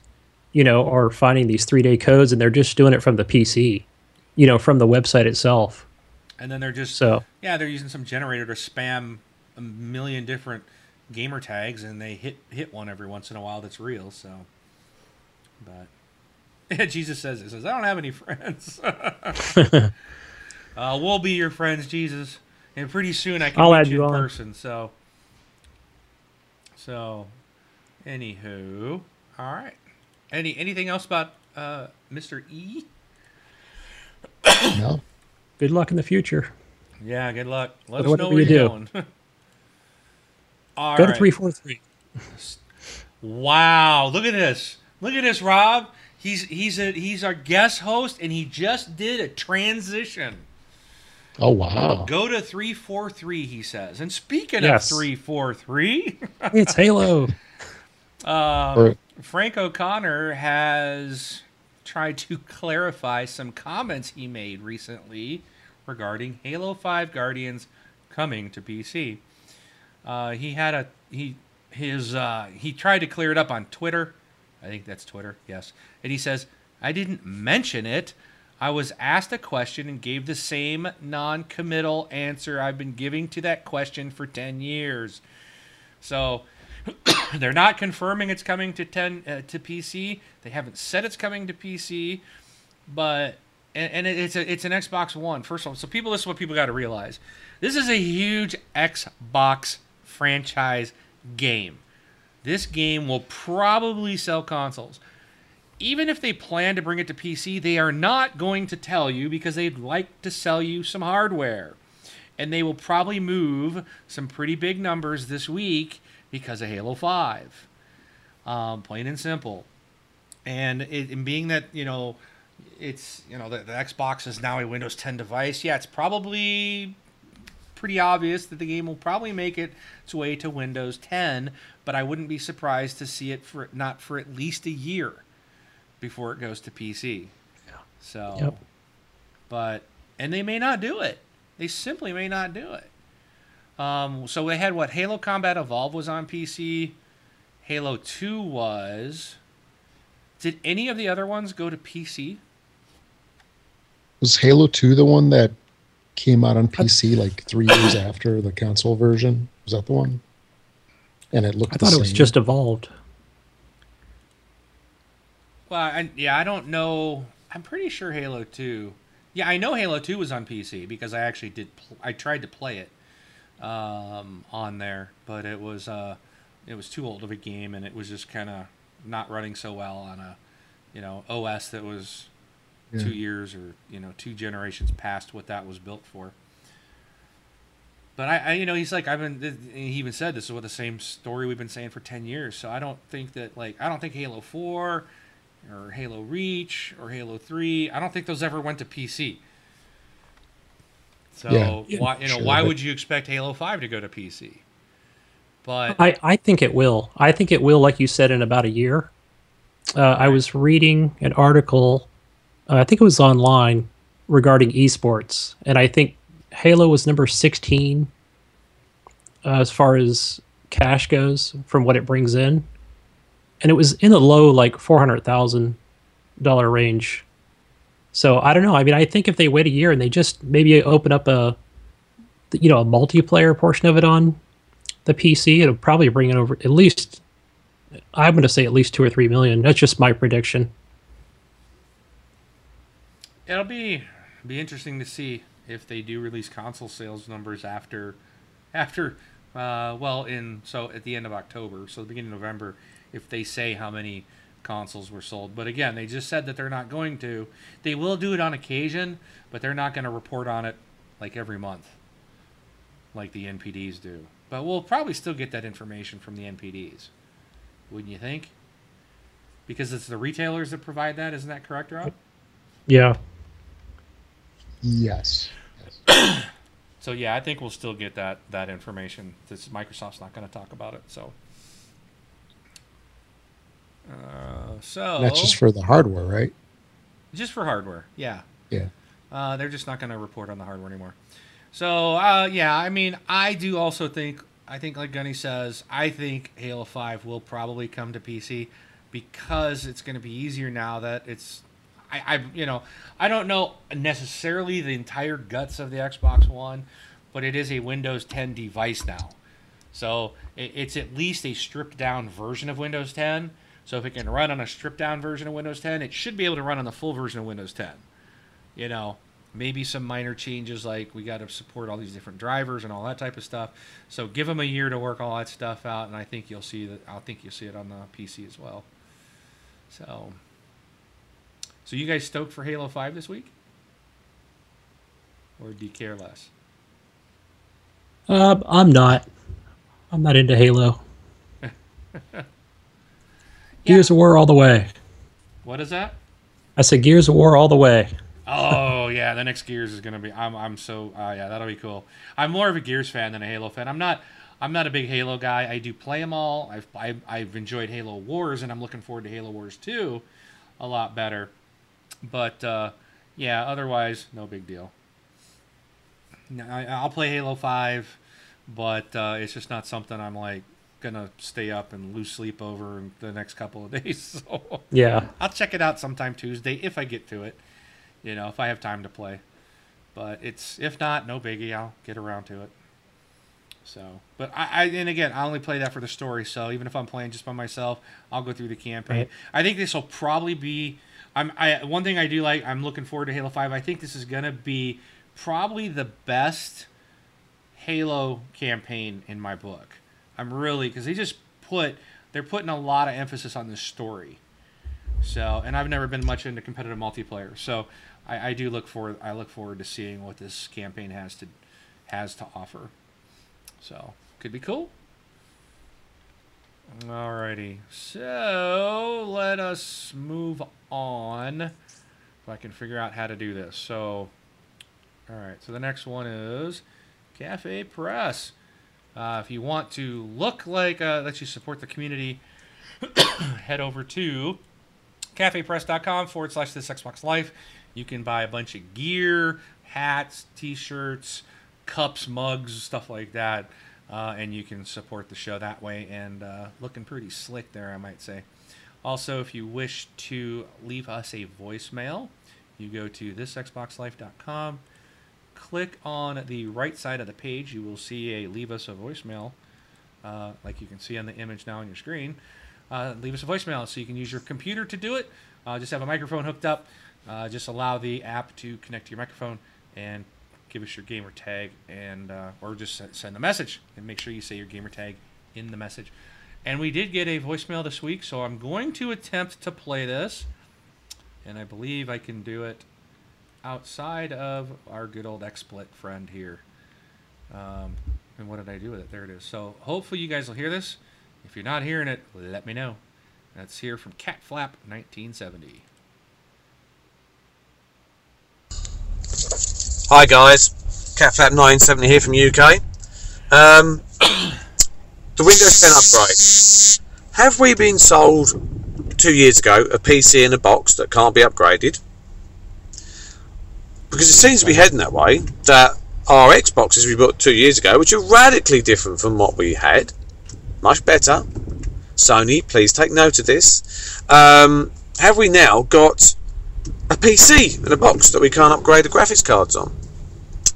you know, are finding these three day codes, and they're just doing it from the PC, you know, from the website itself. And then they're just So Yeah, they're using some generator to spam a million different gamer tags, and they hit hit one every once in a while that's real. So, but Jesus says it says I don't have any friends. uh, we'll be your friends, Jesus, and pretty soon I can I'll meet add you you in on. person. So, so, anywho, all right. Any anything else about uh, Mr. E? no good luck in the future. Yeah, good luck. Let us know where you you're do. going. All Go to three four three. Wow, look at this. Look at this, Rob. He's he's a he's our guest host and he just did a transition. oh wow Go to 343 he says. And speaking Yes. of 343, It's Halo. Um, Frank O'Connor has tried to clarify some comments he made recently regarding Halo 5 Guardians coming to PC. Uh, he had a he his uh, he tried to clear it up on Twitter. I think that's Twitter, yes. And he says, "I didn't mention it. I was asked a question and gave the same non-committal answer I've been giving to that question for 10 years." So, They're not confirming it's coming to 10 uh, to PC. They haven't said it's coming to PC, but and, and it's a, it's an Xbox One first of all, so people, this is what people got to realize. This is a huge Xbox franchise game. This game will probably sell consoles. Even if they plan to bring it to PC, they are not going to tell you because they'd like to sell you some hardware. And they will probably move some pretty big numbers this week because of Halo 5. Um, plain and simple. And, it, and being that, you know, it's, you know, the, the Xbox is now a Windows 10 device, yeah, it's probably pretty obvious that the game will probably make it its way to Windows 10, but I wouldn't be surprised to see it for not for at least a year before it goes to PC. Yeah. So, Yep. but and they may not do it. They simply may not do it. Um, so they had what Halo Combat Evolve was on PC. Halo 2 was. Did any of the other ones go to PC? Was Halo 2 the one that came out on PC like three years after the console version? Was that the one? And it looked I the thought it was just evolved. Well, I, yeah, I don't know. I'm pretty sure Halo 2. Yeah, I know Halo 2 was on PC because I actually did. Pl- I tried to play it um, on there, but it was uh, it was too old of a game, and it was just kind of not running so well on a you know OS that was Yeah. two years or you know two generations past what that was built for. But I, I, you know, he's like I've been. He even said this is what the same story we've been saying for ten years. So I don't think that like I don't think Halo Four, or Halo Reach, or Halo Three. I don't think those ever went to PC. So Yeah, yeah, why you know sure, why but- would you expect Halo Five to go to PC? But I, I think it will. I think it will, like you said, in about a year. Uh, I was reading an article, uh, I think it was online, regarding esports, and I think Halo was number 16 uh, as far as cash goes from what it brings in, and it was in the low like four hundred thousand dollar range. So I don't know. I mean, I think if they wait a year and they just maybe open up a, you know, a multiplayer portion of it on the PC, it'll probably bring it over at least. I'm going to say at least two or three million. That's just my prediction. It'll be be interesting to see if they do release console sales numbers after after uh, well in so at the end of October, so the beginning of November, if they say how many consoles were sold. But again, they just said that they're not going to. They will do it on occasion, but they're not going to report on it like every month, like the NPDs do. But we'll probably still get that information from the NPDs, wouldn't you think? Because it's the retailers that provide that, isn't that correct, Rob? Yeah. Yes. So yeah, I think we'll still get that that information. This Microsoft's not going to talk about it. So, uh, so That's just for the hardware, right? just for hardware. Yeah, Yeah. uh, they're just not going to report on the hardware anymore. So uh, yeah, I mean, I do also think I think like Gunny says, I think Halo Five will probably come to PC because it's going to be easier now that it's. I, I you know I don't know necessarily the entire guts of the Xbox One, but it is a Windows 10 device now, so it, it's at least a stripped down version of Windows 10. So if it can run on a stripped down version of Windows 10, it should be able to run on the full version of Windows 10 you know maybe some minor changes like we got to support all these different drivers and all that type of stuff. So give them a year to work all that stuff out and i think you'll see that i think you'll see it on the pc as well. So so you guys stoked for halo 5 this week? Or do you care less? Uh, I'm not. I'm not into Halo. Gears of War all the way. what is that I said Gears of War all the way. Oh yeah, the next Gears is gonna be. I'm I'm so uh, yeah, that'll be cool. I'm more of a Gears fan than a Halo fan. I'm not I'm not a big Halo guy. I do play them all. I've I've, I've enjoyed Halo Wars, and I'm looking forward to Halo Wars 2 a lot better. But uh, yeah, otherwise no big deal. No, I, I'll play Halo 5, but uh, it's just not something I'm like gonna stay up and lose sleep over the next couple of days. So. Yeah. I'll check it out sometime Tuesday if I get to it. You know, if I have time to play. But it's if not, no biggie. I'll get around to it. So, but I, I and again, I only play that for the story. So even if I'm playing just by myself, I'll go through the campaign. Right. I think this will probably be. I'm. I one thing I do like. I'm looking forward to Halo Five. I think this is gonna be probably the best Halo campaign in my book. I'm really because they just put they're putting a lot of emphasis on this story. So, and I've never been much into competitive multiplayer, so I, I do look forward. I look forward to seeing what this campaign has to has to offer. So, could be cool. Alrighty, so let us move on. If I can figure out how to do this. So, all right. So the next one is Cafe Press. Uh, if you want to look like uh, that you support the community, head over to cafepress.com forward slash this Xbox Life. You can buy a bunch of gear, hats, t shirts, cups, mugs, stuff like that. Uh, and you can support the show that way. And uh, looking pretty slick there, I might say. Also, if you wish to leave us a voicemail, you go to thisxboxlife.com click on the right side of the page, you will see a leave us a voicemail, uh, like you can see on the image now on your screen. Uh, leave us a voicemail so you can use your computer to do it. Uh, just have a microphone hooked up. Uh, just allow the app to connect to your microphone and give us your gamer tag and uh, or just send a message and make sure you say your gamer tag in the message. And we did get a voicemail this week, so I'm going to attempt to play this, and I believe I can do it outside of our good old XSplit friend here. Um, and what did I do with it? There it is. So hopefully you guys will hear this. If you're not hearing it, let me know. That's here from Catflap 1970. Hi guys, Catflap 970 here from UK. Um, the Windows 10 upgrade. Have we been sold two years ago a PC in a box that can't be upgraded? Because it seems to be heading that way. That our Xboxes we bought two years ago, which are radically different from what we had, much better. Sony, please take note of this. Um, have we now got a PC in a box that we can't upgrade the graphics cards on?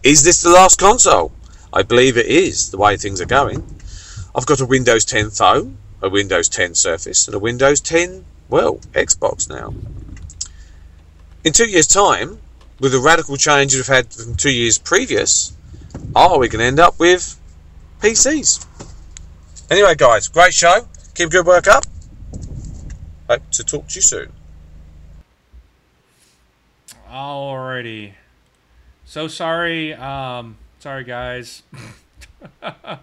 Is this the last console? I believe it is, the way things are going. I've got a Windows 10 phone, a Windows 10 Surface, and a Windows 10, well, Xbox now. In two years' time, with the radical changes we've had from two years previous, are we going to end up with PCs? Anyway, guys, great show. Keep good work up. Hope to talk to you soon. Alrighty. So sorry, um, sorry guys. uh,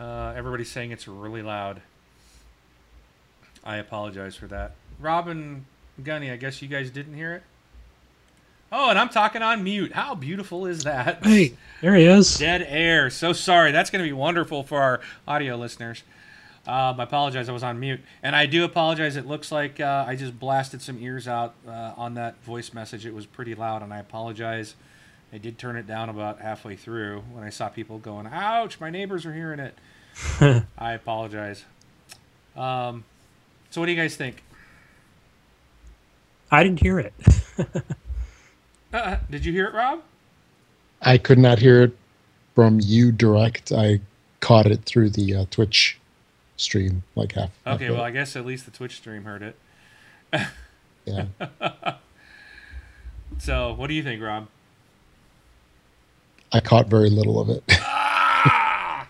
everybody's saying it's really loud. I apologize for that. Rob and Gunny, I guess you guys didn't hear it. Oh, and I'm talking on mute. How beautiful is that? Hey, there he is. Dead air. So sorry. That's going to be wonderful for our audio listeners. Um, I apologize. I was on mute, and I do apologize. It looks like uh, I just blasted some ears out uh, on that voice message. It was pretty loud, and I apologize. I did turn it down about halfway through when I saw people going, "Ouch! My neighbors are hearing it." I apologize. Um, so, what do you guys think? I didn't hear it. Uh, did you hear it, Rob? I could not hear it from you direct. I caught it through the uh, Twitch stream, like half. half Okay. of Well, it. I guess at least the Twitch stream heard it. yeah. So, what do you think, Rob? I caught very little of it. ah!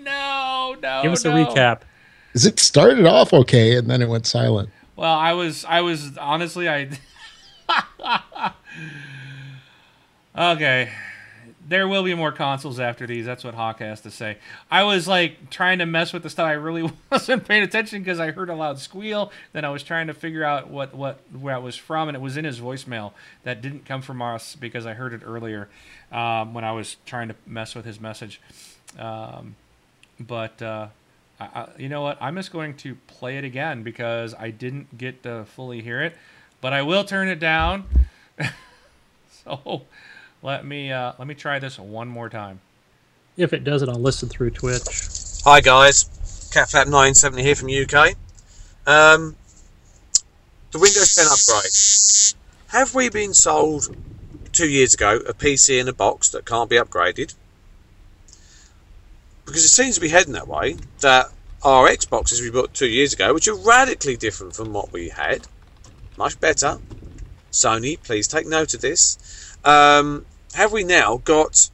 No, no. Give us a recap. Is it started off okay and then it went silent? Well, I was, I was honestly, I. okay, there will be more consoles after these. That's what Hawk has to say. I was like trying to mess with the stuff. I really wasn't paying attention because I heard a loud squeal. Then I was trying to figure out what what where it was from, and it was in his voicemail. That didn't come from us because I heard it earlier um, when I was trying to mess with his message. Um, but uh, I, I, you know what? I'm just going to play it again because I didn't get to fully hear it, but I will turn it down. so let me uh, let me try this one more time. If it doesn't, I'll listen through Twitch. Hi guys, Catflap 970 here from UK. Um, the Windows 10 upgrade. Have we been sold two years ago a PC in a box that can't be upgraded? because it seems to be heading that way. That our Xboxes we bought two years ago, which are radically different from what we had, much better. Sony, please take note of this. Um, have we now got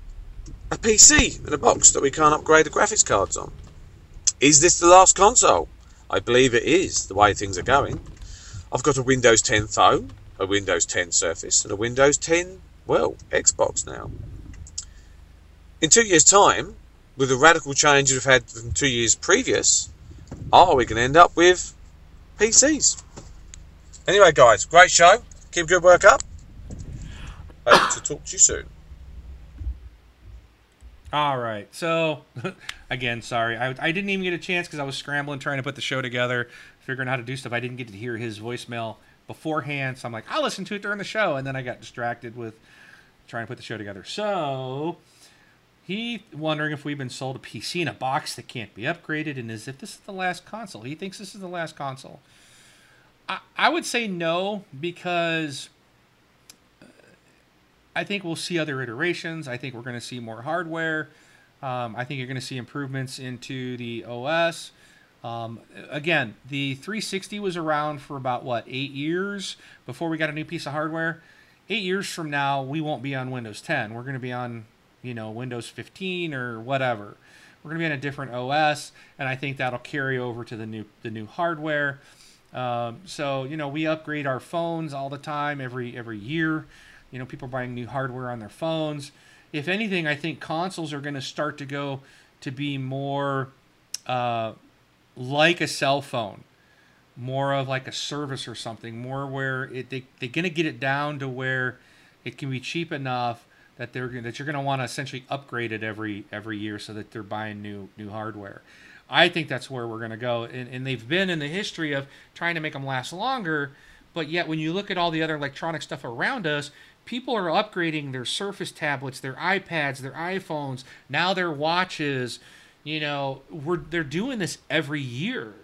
a PC in a box that we can't upgrade the graphics cards on? Is this the last console? I believe it is, the way things are going. I've got a Windows 10 phone, a Windows 10 Surface, and a Windows 10, well, Xbox now. In two years' time, with the radical change we've had from two years previous, are we going to end up with PCs? Anyway, guys, great show. Keep good work up. Hope to talk to you soon. All right. So, again, sorry. I, I didn't even get a chance because I was scrambling trying to put the show together, figuring out how to do stuff. I didn't get to hear his voicemail beforehand. So I'm like, I'll listen to it during the show. And then I got distracted with trying to put the show together. So, he wondering if we've been sold a PC in a box that can't be upgraded and as if this is the last console. He thinks this is the last console. I, I would say no because I think we'll see other iterations. I think we're going to see more hardware. Um, I think you're going to see improvements into the OS. Um, again, the 360 was around for about what eight years before we got a new piece of hardware. Eight years from now, we won't be on Windows 10. We're going to be on, you know, Windows 15 or whatever. We're going to be on a different OS, and I think that'll carry over to the new the new hardware. Um, so you know, we upgrade our phones all the time, every every year. You know, people are buying new hardware on their phones. If anything, I think consoles are going to start to go to be more uh, like a cell phone, more of like a service or something, more where it, they, they're going to get it down to where it can be cheap enough that they're that you're going to want to essentially upgrade it every every year so that they're buying new new hardware. I think that's where we're going to go, and, and they've been in the history of trying to make them last longer. But yet, when you look at all the other electronic stuff around us, people are upgrading their Surface tablets, their iPads, their iPhones, now their watches. You know, we're they're doing this every year.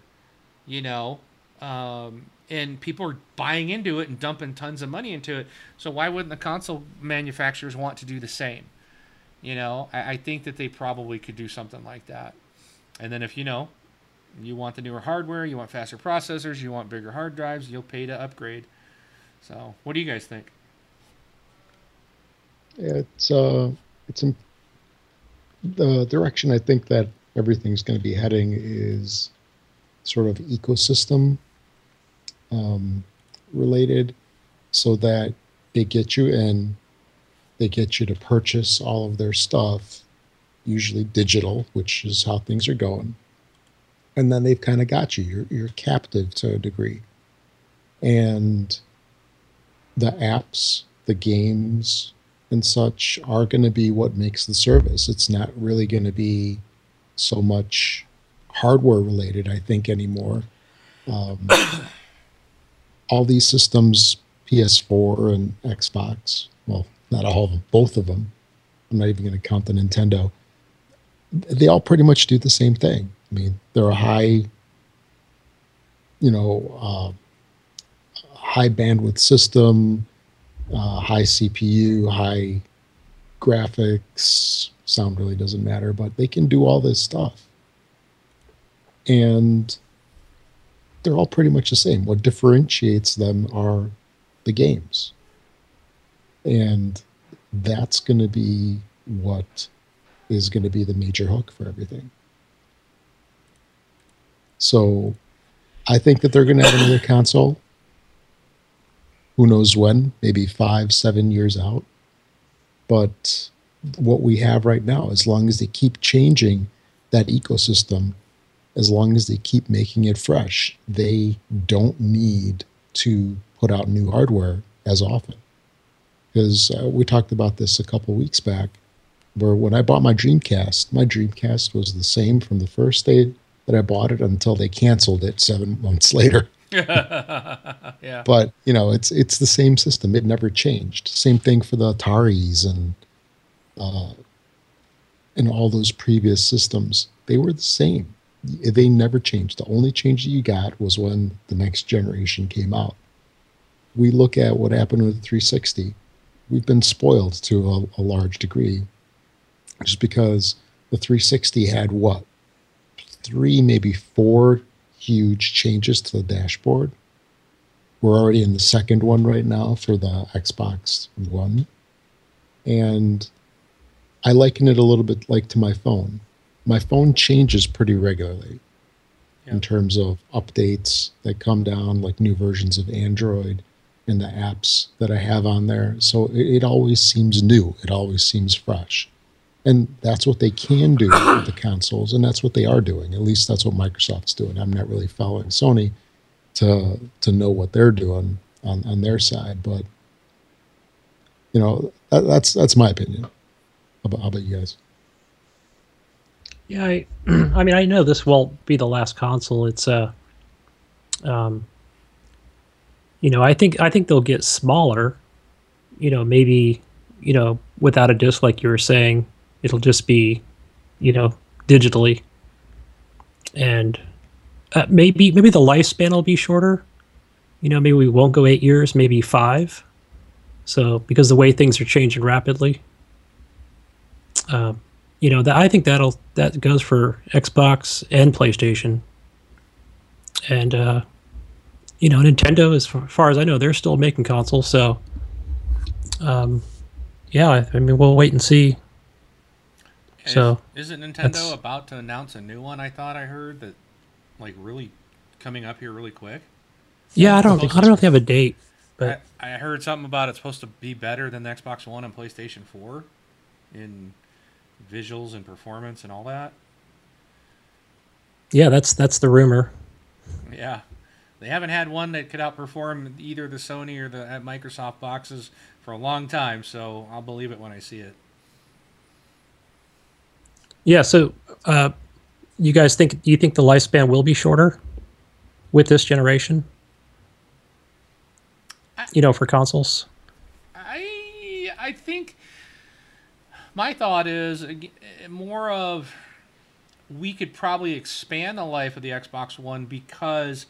You know, um, and people are buying into it and dumping tons of money into it. So why wouldn't the console manufacturers want to do the same? You know, I, I think that they probably could do something like that. And then if you know, you want the newer hardware, you want faster processors, you want bigger hard drives, you'll pay to upgrade. So, what do you guys think? it's uh it's in the direction I think that everything's going to be heading is sort of ecosystem um, related, so that they get you in, they get you to purchase all of their stuff, usually digital, which is how things are going, and then they've kind of got you. You're you're captive to a degree, and the apps, the games, and such are going to be what makes the service. It's not really going to be so much hardware related, I think, anymore. Um, all these systems, PS4 and Xbox, well, not all of them, both of them. I'm not even going to count the Nintendo. They all pretty much do the same thing. I mean, they're a high, you know, uh, high bandwidth system uh, high CPU, high graphics. Sound really doesn't matter, but they can do all this stuff. And they're all pretty much the same. What differentiates them are the games. And that's going to be what is going to be the major hook for everything. So I think that they're going to have another console who knows when, maybe five, seven years out. But what we have right now, as long as they keep changing that ecosystem, as long as they keep making it fresh, they don't need to put out new hardware as often. Because uh, we talked about this a couple weeks back, where when I bought my Dreamcast, my Dreamcast was the same from the first day that I bought it until they canceled it seven months later. yeah. But you know, it's it's the same system. It never changed. Same thing for the Ataris and uh, and all those previous systems. They were the same. They never changed. The only change that you got was when the next generation came out. We look at what happened with the 360. We've been spoiled to a, a large degree, just because the 360 had what three, maybe four huge changes to the dashboard. We're already in the second one right now for the Xbox One. And I liken it a little bit like to my phone. My phone changes pretty regularly Yeah. in terms of updates that come down, like new versions of Android and the apps that I have on there. So it, it always seems new, it always seems fresh. And that's what they can do with the consoles, and that's what they are doing. At least that's what Microsoft's doing. I'm not really following Sony to to know what they're doing on, on their side, but you know that, that's that's my opinion. How about, how about you guys? Yeah, I, I mean, I know this won't be the last console. It's uh, um, you know, I think I think they'll get smaller. You know, maybe you know without a disc, like you were saying, it'll just be, you know, digitally, and uh, maybe maybe the lifespan will be shorter. You know, maybe we won't go eight years, maybe five. So because the way things are changing rapidly. Um, you know that I think that'll that goes for Xbox and PlayStation, and uh, you know Nintendo, as far, far as I know, they're still making consoles. So, um, yeah, I mean we'll wait and see. Is- So, isn't Nintendo that's- about to announce a new one? I thought I heard that, like, really coming up here really quick. Yeah, I don't I don't know if they have a date, but I, I heard something about it's supposed to be better than the Xbox One and PlayStation Four, in visuals and performance and all that. yeah, that's that's the rumor. Yeah, they haven't had one that could outperform either the Sony or the Microsoft boxes for a long time. So I'll believe it when I see it. Yeah, so uh, you guys think you think the lifespan will be shorter with this generation? You know, for consoles. I I think my thought is more of we could probably expand the life of the Xbox One because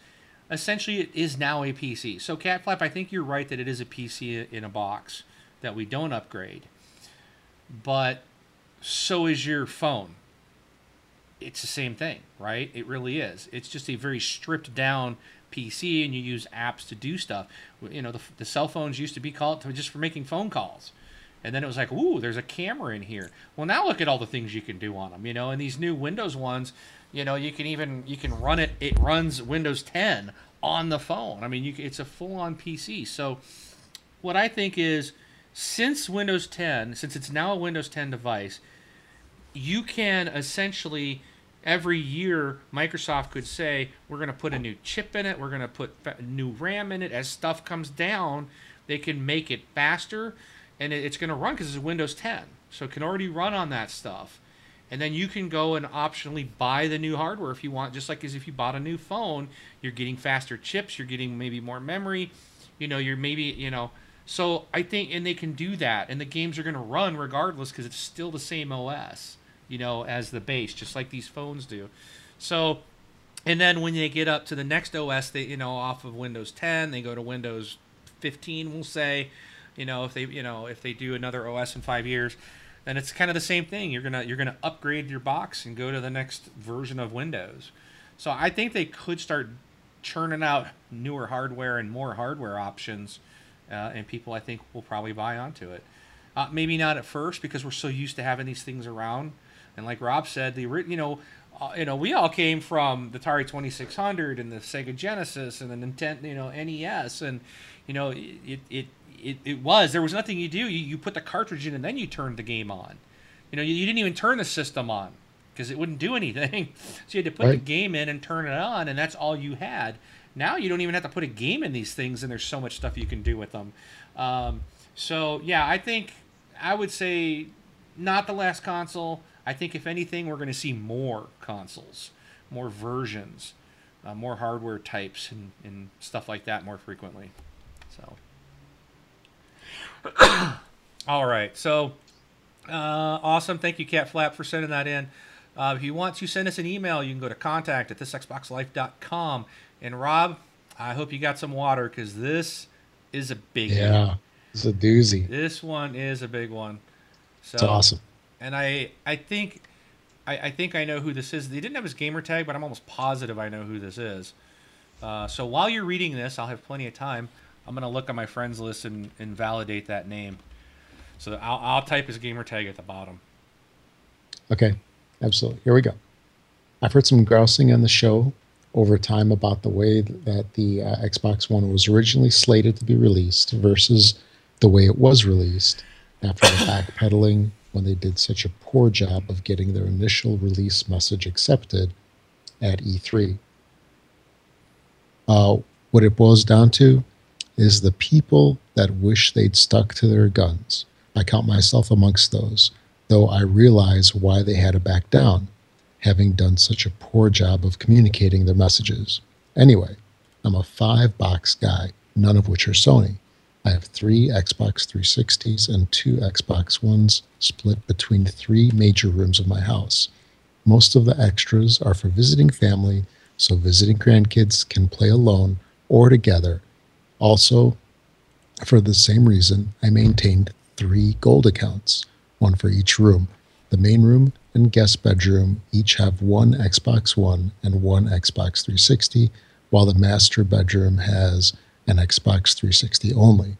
essentially it is now a PC. So Catflap, I think you're right that it is a PC in a box that we don't upgrade. But so is your phone. It's the same thing, right? It really is. It's just a very stripped down PC, and you use apps to do stuff. You know, the, the cell phones used to be called to just for making phone calls, and then it was like, ooh, there's a camera in here. Well, now look at all the things you can do on them. You know, and these new Windows ones, you know, you can even you can run it. It runs Windows 10 on the phone. I mean, you, it's a full-on PC. So, what I think is, since Windows 10, since it's now a Windows 10 device, you can essentially every year Microsoft could say we're going to put a new chip in it, we're going to put new RAM in it. As stuff comes down, they can make it faster, and it, it's going to run because it's Windows 10, so it can already run on that stuff. And then you can go and optionally buy the new hardware if you want, just like as if you bought a new phone, you're getting faster chips, you're getting maybe more memory, you know, you're maybe you know. So I think, and they can do that, and the games are going to run regardless because it's still the same OS, you know, as the base, just like these phones do. So, and then when they get up to the next OS, they you know off of Windows 10, they go to Windows 15. We'll say, you know, if they you know if they do another OS in five years, then it's kind of the same thing. You're gonna you're gonna upgrade your box and go to the next version of Windows. So I think they could start churning out newer hardware and more hardware options, uh, and people I think will probably buy onto it. Uh, maybe not at first because we're so used to having these things around, and like Rob said, the you know. Uh, you know, we all came from the Atari 2600 and the Sega Genesis and the Nintendo, you know, NES, and you know, it it, it, it was there was nothing you do. You, you put the cartridge in and then you turned the game on. You know, you, you didn't even turn the system on because it wouldn't do anything. So you had to put the game in and turn it on, and that's all you had. Now you don't even have to put a game in these things, and there's so much stuff you can do with them. Um, so yeah, I think I would say not the last console. I think if anything, we're going to see more consoles, more versions, uh, more hardware types, and, and stuff like that more frequently. So. All right. So, uh, awesome. Thank you, Cat Flap, for sending that in. Uh, if you want to send us an email, you can go to contact at thisxboxlife.com. And Rob, I hope you got some water because this is a big Yeah, it's a doozy. This one is a big one. So It's awesome. and I I think I, I think I know who this is. They didn't have his gamer tag, but I'm almost positive I know who this is. Uh, so while you're reading this, I'll have plenty of time. I'm gonna look on my friends list and, and validate that name. So I'll, I'll type his gamer tag at the bottom. Okay, absolutely. Here we go. I've heard some grousing on the show over time about the way that the uh, Xbox One was originally slated to be released versus the way it was released after the backpedaling when they did such a poor job of getting their initial release message accepted at E3. Uh, what it boils down to is the people that wish they'd stuck to their guns. I count myself amongst those, though I realize why they had to back down, having done such a poor job of communicating their messages. Anyway, I'm a five box guy, none of which are Sony. I have three Xbox 360s and two Xbox Ones split between three major rooms of my house. Most of the extras are for visiting family, so visiting grandkids can play alone or together. Also, for the same reason, I maintained three gold accounts, one for each room. The main room and guest bedroom each have one Xbox One and one Xbox 360, while the master bedroom has an Xbox 360 only.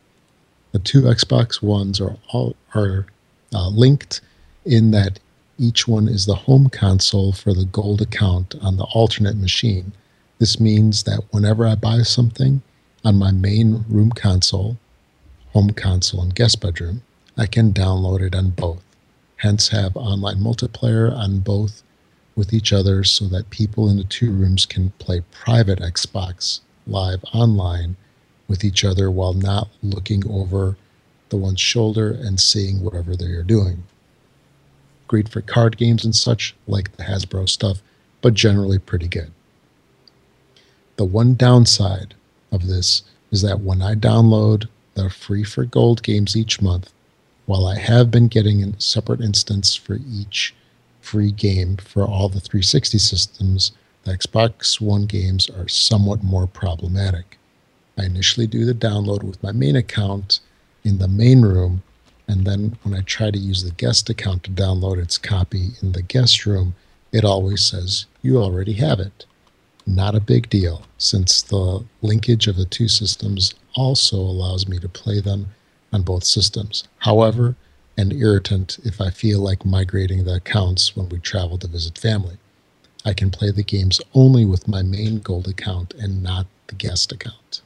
The two Xbox Ones are all are uh, linked in that each one is the home console for the gold account on the alternate machine. This means that whenever I buy something on my main room console, home console, and guest bedroom, I can download it on both. Hence, have online multiplayer on both with each other so that people in the two rooms can play private Xbox live online with each other while not looking over the one's shoulder and seeing whatever they are doing. Great for card games and such, like the Hasbro stuff, but generally pretty good. The one downside of this is that when I download the free for gold games each month, while I have been getting a separate instance for each free game for all the 360 systems, the Xbox One games are somewhat more problematic. I initially do the download with my main account in the main room, and then when I try to use the guest account to download its copy in the guest room, it always says, You already have it. Not a big deal, since the linkage of the two systems also allows me to play them on both systems. However, an irritant if I feel like migrating the accounts when we travel to visit family. I can play the games only with my main gold account and not the guest account.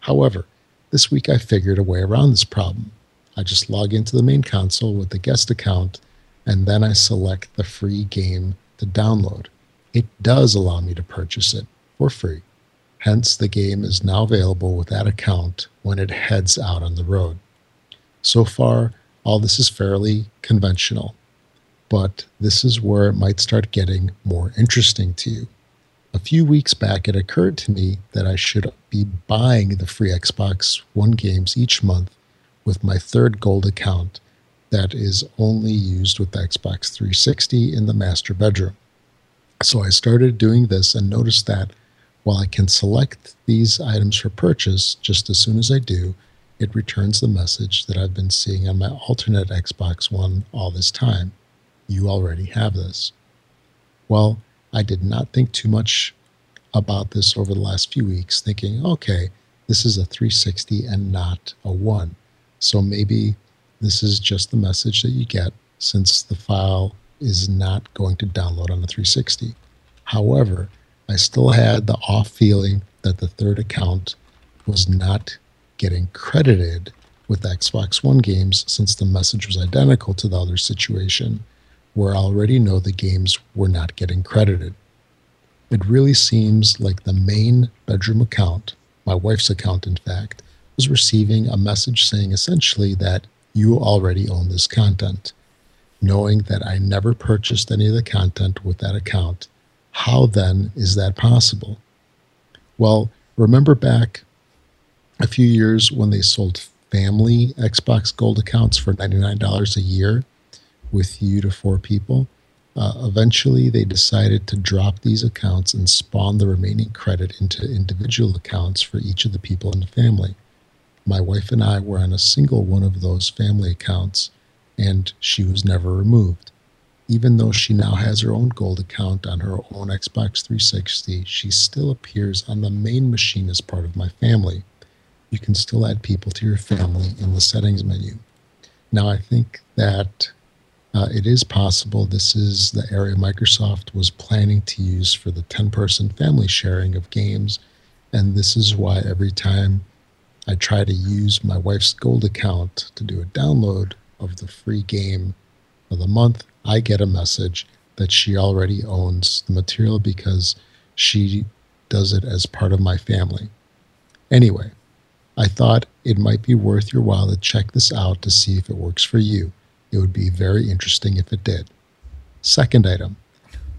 However, this week I figured a way around this problem. I just log into the main console with the guest account and then I select the free game to download. It does allow me to purchase it for free. Hence, the game is now available with that account when it heads out on the road. So far, all this is fairly conventional, but this is where it might start getting more interesting to you. A few weeks back, it occurred to me that I should be buying the free Xbox One games each month with my third gold account that is only used with the Xbox 360 in the master bedroom. So I started doing this and noticed that while I can select these items for purchase just as soon as I do, it returns the message that I've been seeing on my alternate Xbox One all this time. You already have this. Well, I did not think too much about this over the last few weeks, thinking, okay, this is a 360 and not a 1. So maybe this is just the message that you get since the file is not going to download on the 360. However, I still had the off feeling that the third account was not getting credited with Xbox One games since the message was identical to the other situation where I already know the games were not getting credited. It really seems like the main bedroom account, my wife's account in fact, was receiving a message saying essentially that you already own this content. Knowing that I never purchased any of the content with that account, how then is that possible? Well, remember back a few years when they sold family Xbox Gold accounts for $99 a year with you to four people. Uh, eventually, they decided to drop these accounts and spawn the remaining credit into individual accounts for each of the people in the family. My wife and I were on a single one of those family accounts, and she was never removed. Even though she now has her own gold account on her own Xbox 360, she still appears on the main machine as part of my family. You can still add people to your family in the settings menu. Now, I think that uh, it is possible this is the area Microsoft was planning to use for the 10 person family sharing of games. And this is why every time I try to use my wife's gold account to do a download of the free game of the month, I get a message that she already owns the material because she does it as part of my family. Anyway, I thought it might be worth your while to check this out to see if it works for you. It would be very interesting if it did. Second item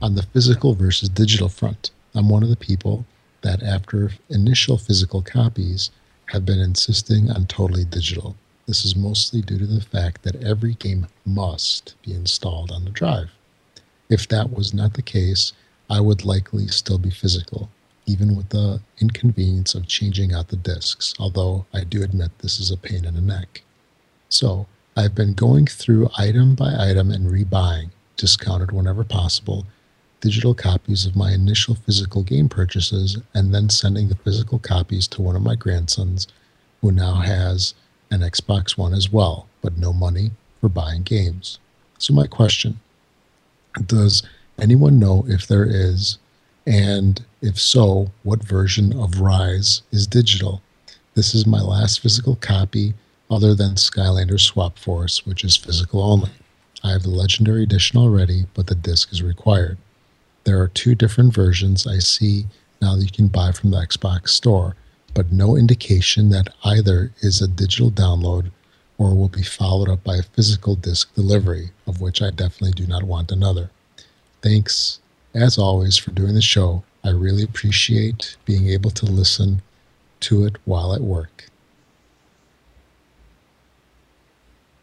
on the physical versus digital front, I'm one of the people that, after initial physical copies, have been insisting on totally digital. This is mostly due to the fact that every game must be installed on the drive. If that was not the case, I would likely still be physical, even with the inconvenience of changing out the discs, although I do admit this is a pain in the neck. So, I've been going through item by item and rebuying, discounted whenever possible, digital copies of my initial physical game purchases and then sending the physical copies to one of my grandsons who now has an Xbox One as well, but no money for buying games. So, my question Does anyone know if there is, and if so, what version of Ryse is digital? This is my last physical copy other than Skylanders Swap Force, which is physical only. I have the Legendary Edition already, but the disc is required. There are two different versions I see now that you can buy from the Xbox Store but no indication that either is a digital download or will be followed up by a physical disc delivery, of which I definitely do not want another. Thanks, as always, for doing the show. I really appreciate being able to listen to it while at work.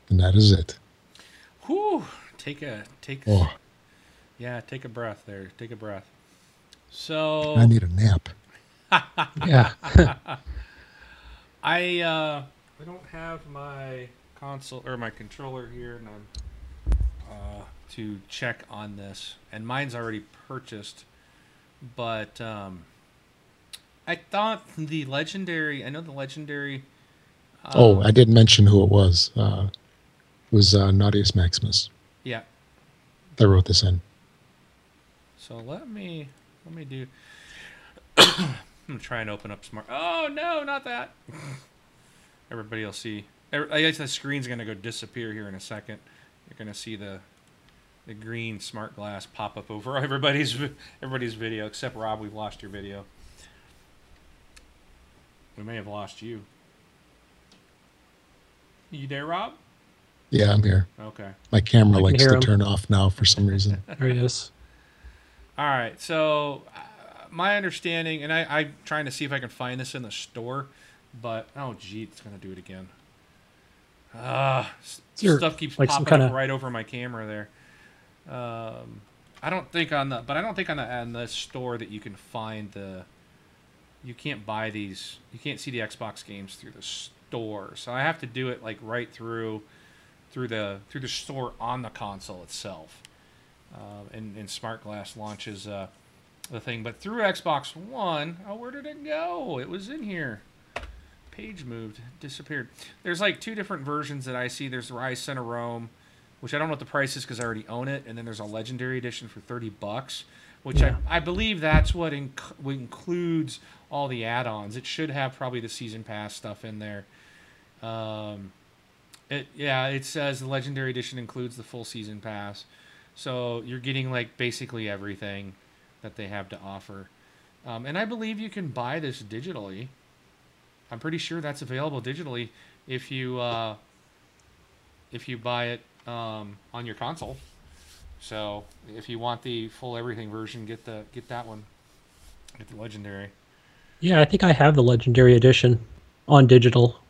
And that is it. Whew. Take a take. Oh, Yeah, take a breath there. Take a breath. So I need a nap. Yeah. I uh, I don't have my console or my controller here, and I'm uh, to check on this, and mine's already purchased. But um, I thought the legendary. I know the legendary. Uh, oh, I didn't mention who it was. Uh, it was uh, Naughtius Maximus yeah. that wrote this in. So let me let me do. I'm gonna try and open up smart. Oh no, not that. Everybody will see. I guess the screen's gonna go disappear here in a second. You're gonna see the the green smart glass pop up over everybody's everybody's video except Rob. We've lost your video. We may have lost you. You there, Rob? Yeah, I'm here. Okay. My camera likes to him. turn off now for some reason. There he is. All right. So, uh, my understanding, and I, I'm trying to see if I can find this in the store, but oh, gee, it's gonna do it again. Is there, stuff keeps like, popping up kinda- right over my camera there. Um, I don't think on the, but I don't think on the on the store that you can find the. You can't buy these. You can't see the Xbox games through the store, so I have to do it like right through, through the through the store on the console itself. Uh, and, and Smart Glass launches uh, the thing. But through Xbox One, oh, where did it go? It was in here. Page moved, disappeared. There's like two different versions that I see. There's Ryse Son of Rome, which I don't know what the price is because I already own it, and then there's a Legendary Edition for thirty bucks, which Yeah. I, I believe that's what inc- what includes all the add-ons. It should have probably the season pass stuff in there. Um, it yeah, it says the Legendary Edition includes the full season pass. So you're getting like basically everything that they have to offer. Um, and I believe you can buy this digitally. I'm pretty sure that's available digitally if you uh, if you buy it um, on your console. So if you want the full everything version, get the get that one. Get the legendary. Yeah, I think I have the Legendary Edition on digital.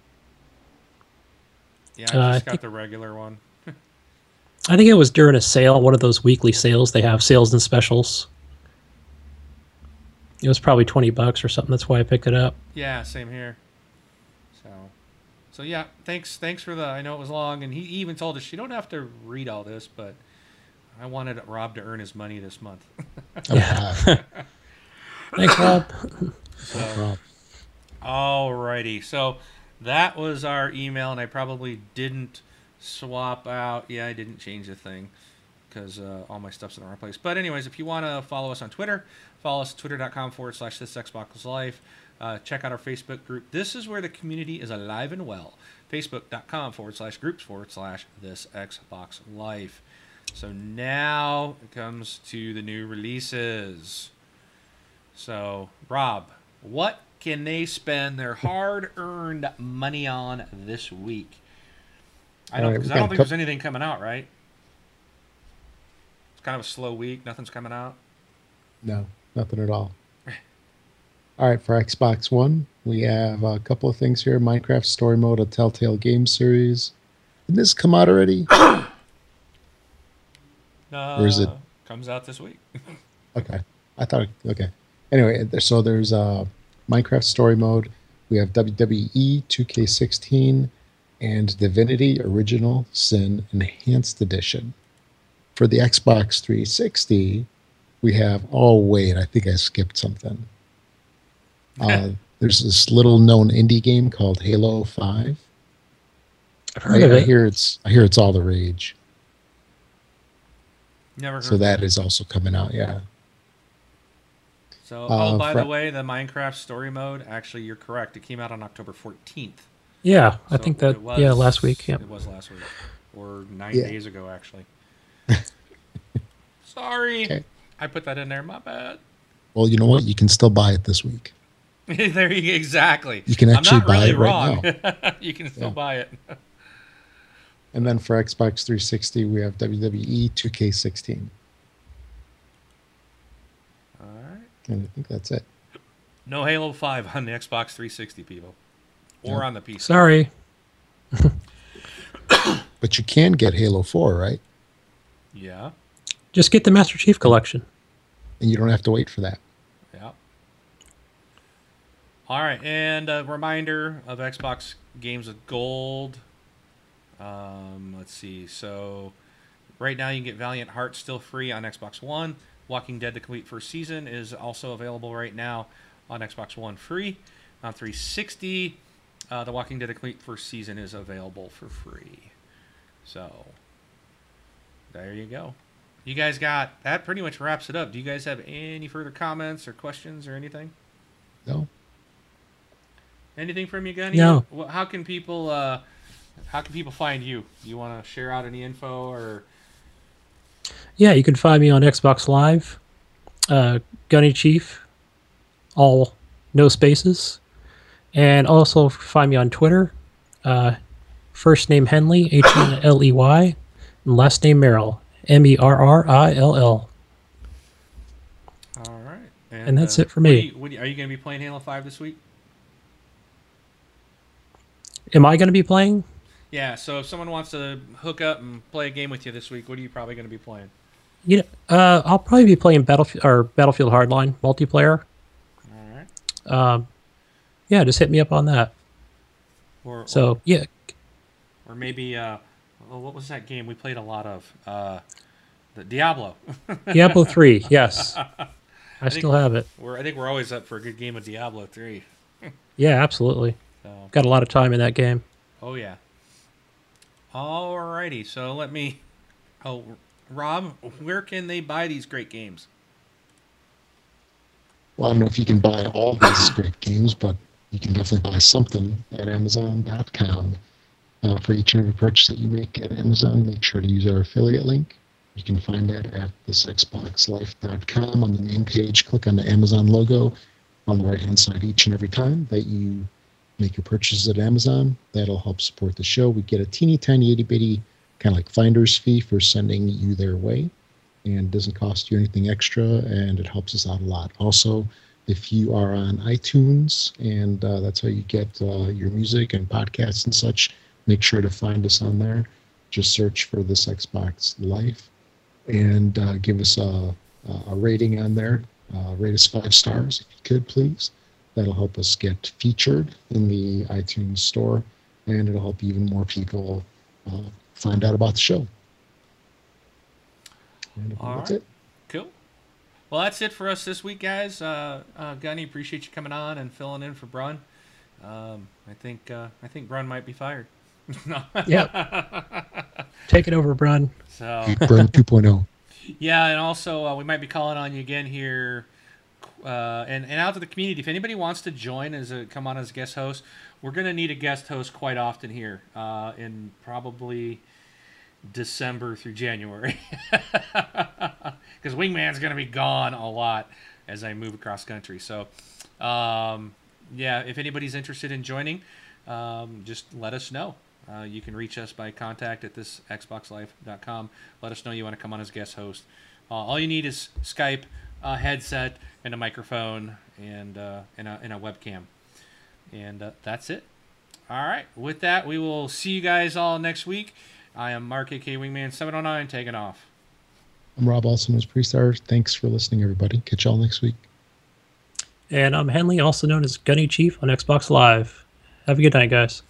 Yeah, I Uh, I got think- the regular one. I think it was during a sale, one of those weekly sales. They have sales and specials. It was probably 20 bucks or something. That's why I picked it up. Yeah, same here. So, so yeah, thanks, thanks for the. I know it was long, and he even told us you don't have to read all this, but I wanted Rob to earn his money this month. Wow. Thanks, Rob. So, alrighty. So that was our email, and I probably didn't swap out. Yeah, I didn't change the thing because uh, all my stuff's in the wrong place. But anyways, if you want to follow us on Twitter, follow us twitter.com forward slash this Xbox Life. Uh, check out our Facebook group. This is where the community is alive and well. Facebook.com forward slash groups forward slash this Xbox Life. So now it comes to the new releases. So, Rob, what can they spend their hard earned money on this week? I don't, right, because I don't think there's anything coming out, right? Kind of a slow week. Nothing's coming out. No, nothing at all. All right, for Xbox One, we have a couple of things here. Minecraft Story Mode, a Telltale game series. Did this come out already? Uh, Or is it- Comes out this week. Okay, I thought. Okay. Anyway, so there's uh, Minecraft Story Mode. We have WWE 2K16 and Divinity Original Sin Enhanced Edition. For the Xbox 360, we have. Oh wait, I think I skipped something. Uh, there's this little known indie game called Halo Five. I've I, heard of I hear it's. I hear it's all the rage. Never heard So of that it. is also coming out. Yeah. So, uh, oh, by fr- the way, the Minecraft story mode, actually, you're correct. It came out on October 14th. Yeah, I think that. was- yeah, last week. Yeah. It was last week. Or nine Yeah. days ago, actually. Sorry. Okay. I put that in there. My bad. Well, you know what? You can still buy it this week. there you exactly. You can I'm actually not buy really it right now. you can still Yeah. buy it. And then for Xbox 360, we have WWE 2K16. All right. And I think that's it. No Halo 5 on the Xbox 360, people. Or Yeah. on the PC. Sorry. But you can get Halo 4, right? Yeah. Just get the Master Chief collection. And you don't have to wait for that. Yeah. All right, and a reminder of Xbox Games with Gold. Um, let's see. So, right now you can get Valiant Heart still free on Xbox One. Walking Dead: The Complete First Season is also available right now on Xbox One free. On 360, uh, The Walking Dead: The Complete First Season is available for free. So, there you go. You guys got that pretty much wraps it up. Do you guys have any further comments or questions or anything? No? Anything from you, Gunny? No. Wh- How can people uh, how can people find you? You want to share out any info or Yeah, you can find me on Xbox Live, uh, Gunny Chief, all no spaces, and also find me on Twitter. Uh, first name Henley, H N L E Y, and last name Merrill, M E R R I L L. all right? And that's uh, it for what me. you- what do you- are you going to be playing Halo Five this week? Am I going to be playing? Yeah. So if someone wants to hook up and play a game with you this week, what are you probably going to be playing? You know, uh, I'll probably be playing Battlefield or Battlefield Hardline multiplayer. All right. Um, yeah, just hit me up on that. Or So yeah, or maybe uh, oh, what was that game we played a lot of? Uh, the Diablo. Diablo three, yes, I think- still have it. we're, I think we're always up for a good game of Diablo three. Yeah, absolutely. So. Got a lot of time in that game. Oh yeah. Alrighty, so let me. Oh, Rob, where can they buy these great games? Well, I don't know if you can buy all these great games, but you can definitely buy something at Amazon.com. Uh, for each and every purchase that you make at Amazon, make sure to use our affiliate link. You can find that at thisxboxlife.com on the main page. Click on the Amazon logo on the right hand side each and every time that you make your purchases at Amazon. That'll help support the show. We get a teeny tiny itty bitty kind of like finder's fee for sending you their way and doesn't cost you anything extra and it helps us out a lot. Also, if you are on iTunes and uh, that's how you get uh, your music and podcasts and such, make sure to find us on there. Just search for this Xbox Life and uh, give us a, a rating on there. Uh, rate us five stars if you could, please. That'll help us get featured in the iTunes store and it'll help even more people uh, find out about the show. And All That's right. it. Cool. Well, that's it for us this week, guys. Uh, uh, Gunny, appreciate you coming on and filling in for Brun. Um, I think uh, I think Brun might be fired. Take it over, Brun. So Burn 2.0. yeah, and also uh, we might be calling on you again here, uh, and and out to the community. If anybody wants to join as a come on as a guest host, we're gonna need a guest host quite often here uh, in probably December through January, because Wingman's gonna be gone a lot as I move across country. So, um, yeah, if anybody's interested in joining, um, just let us know. Uh, you can reach us by contact at this xboxlife.com. Let us know you want to come on as guest host. Uh, all you need is Skype, a headset, and a microphone, and uh, and, a, and a webcam, and uh, that's it. All right. With that, we will see you guys all next week. I am Mark, AK Wingman Seven Hundred Nine, taking off. I'm Rob Olson as Pre-Star. Thanks for listening, everybody. Catch y'all next week. And I'm Henley, also known as Gunny Chief on Xbox Live. Have a good night, guys.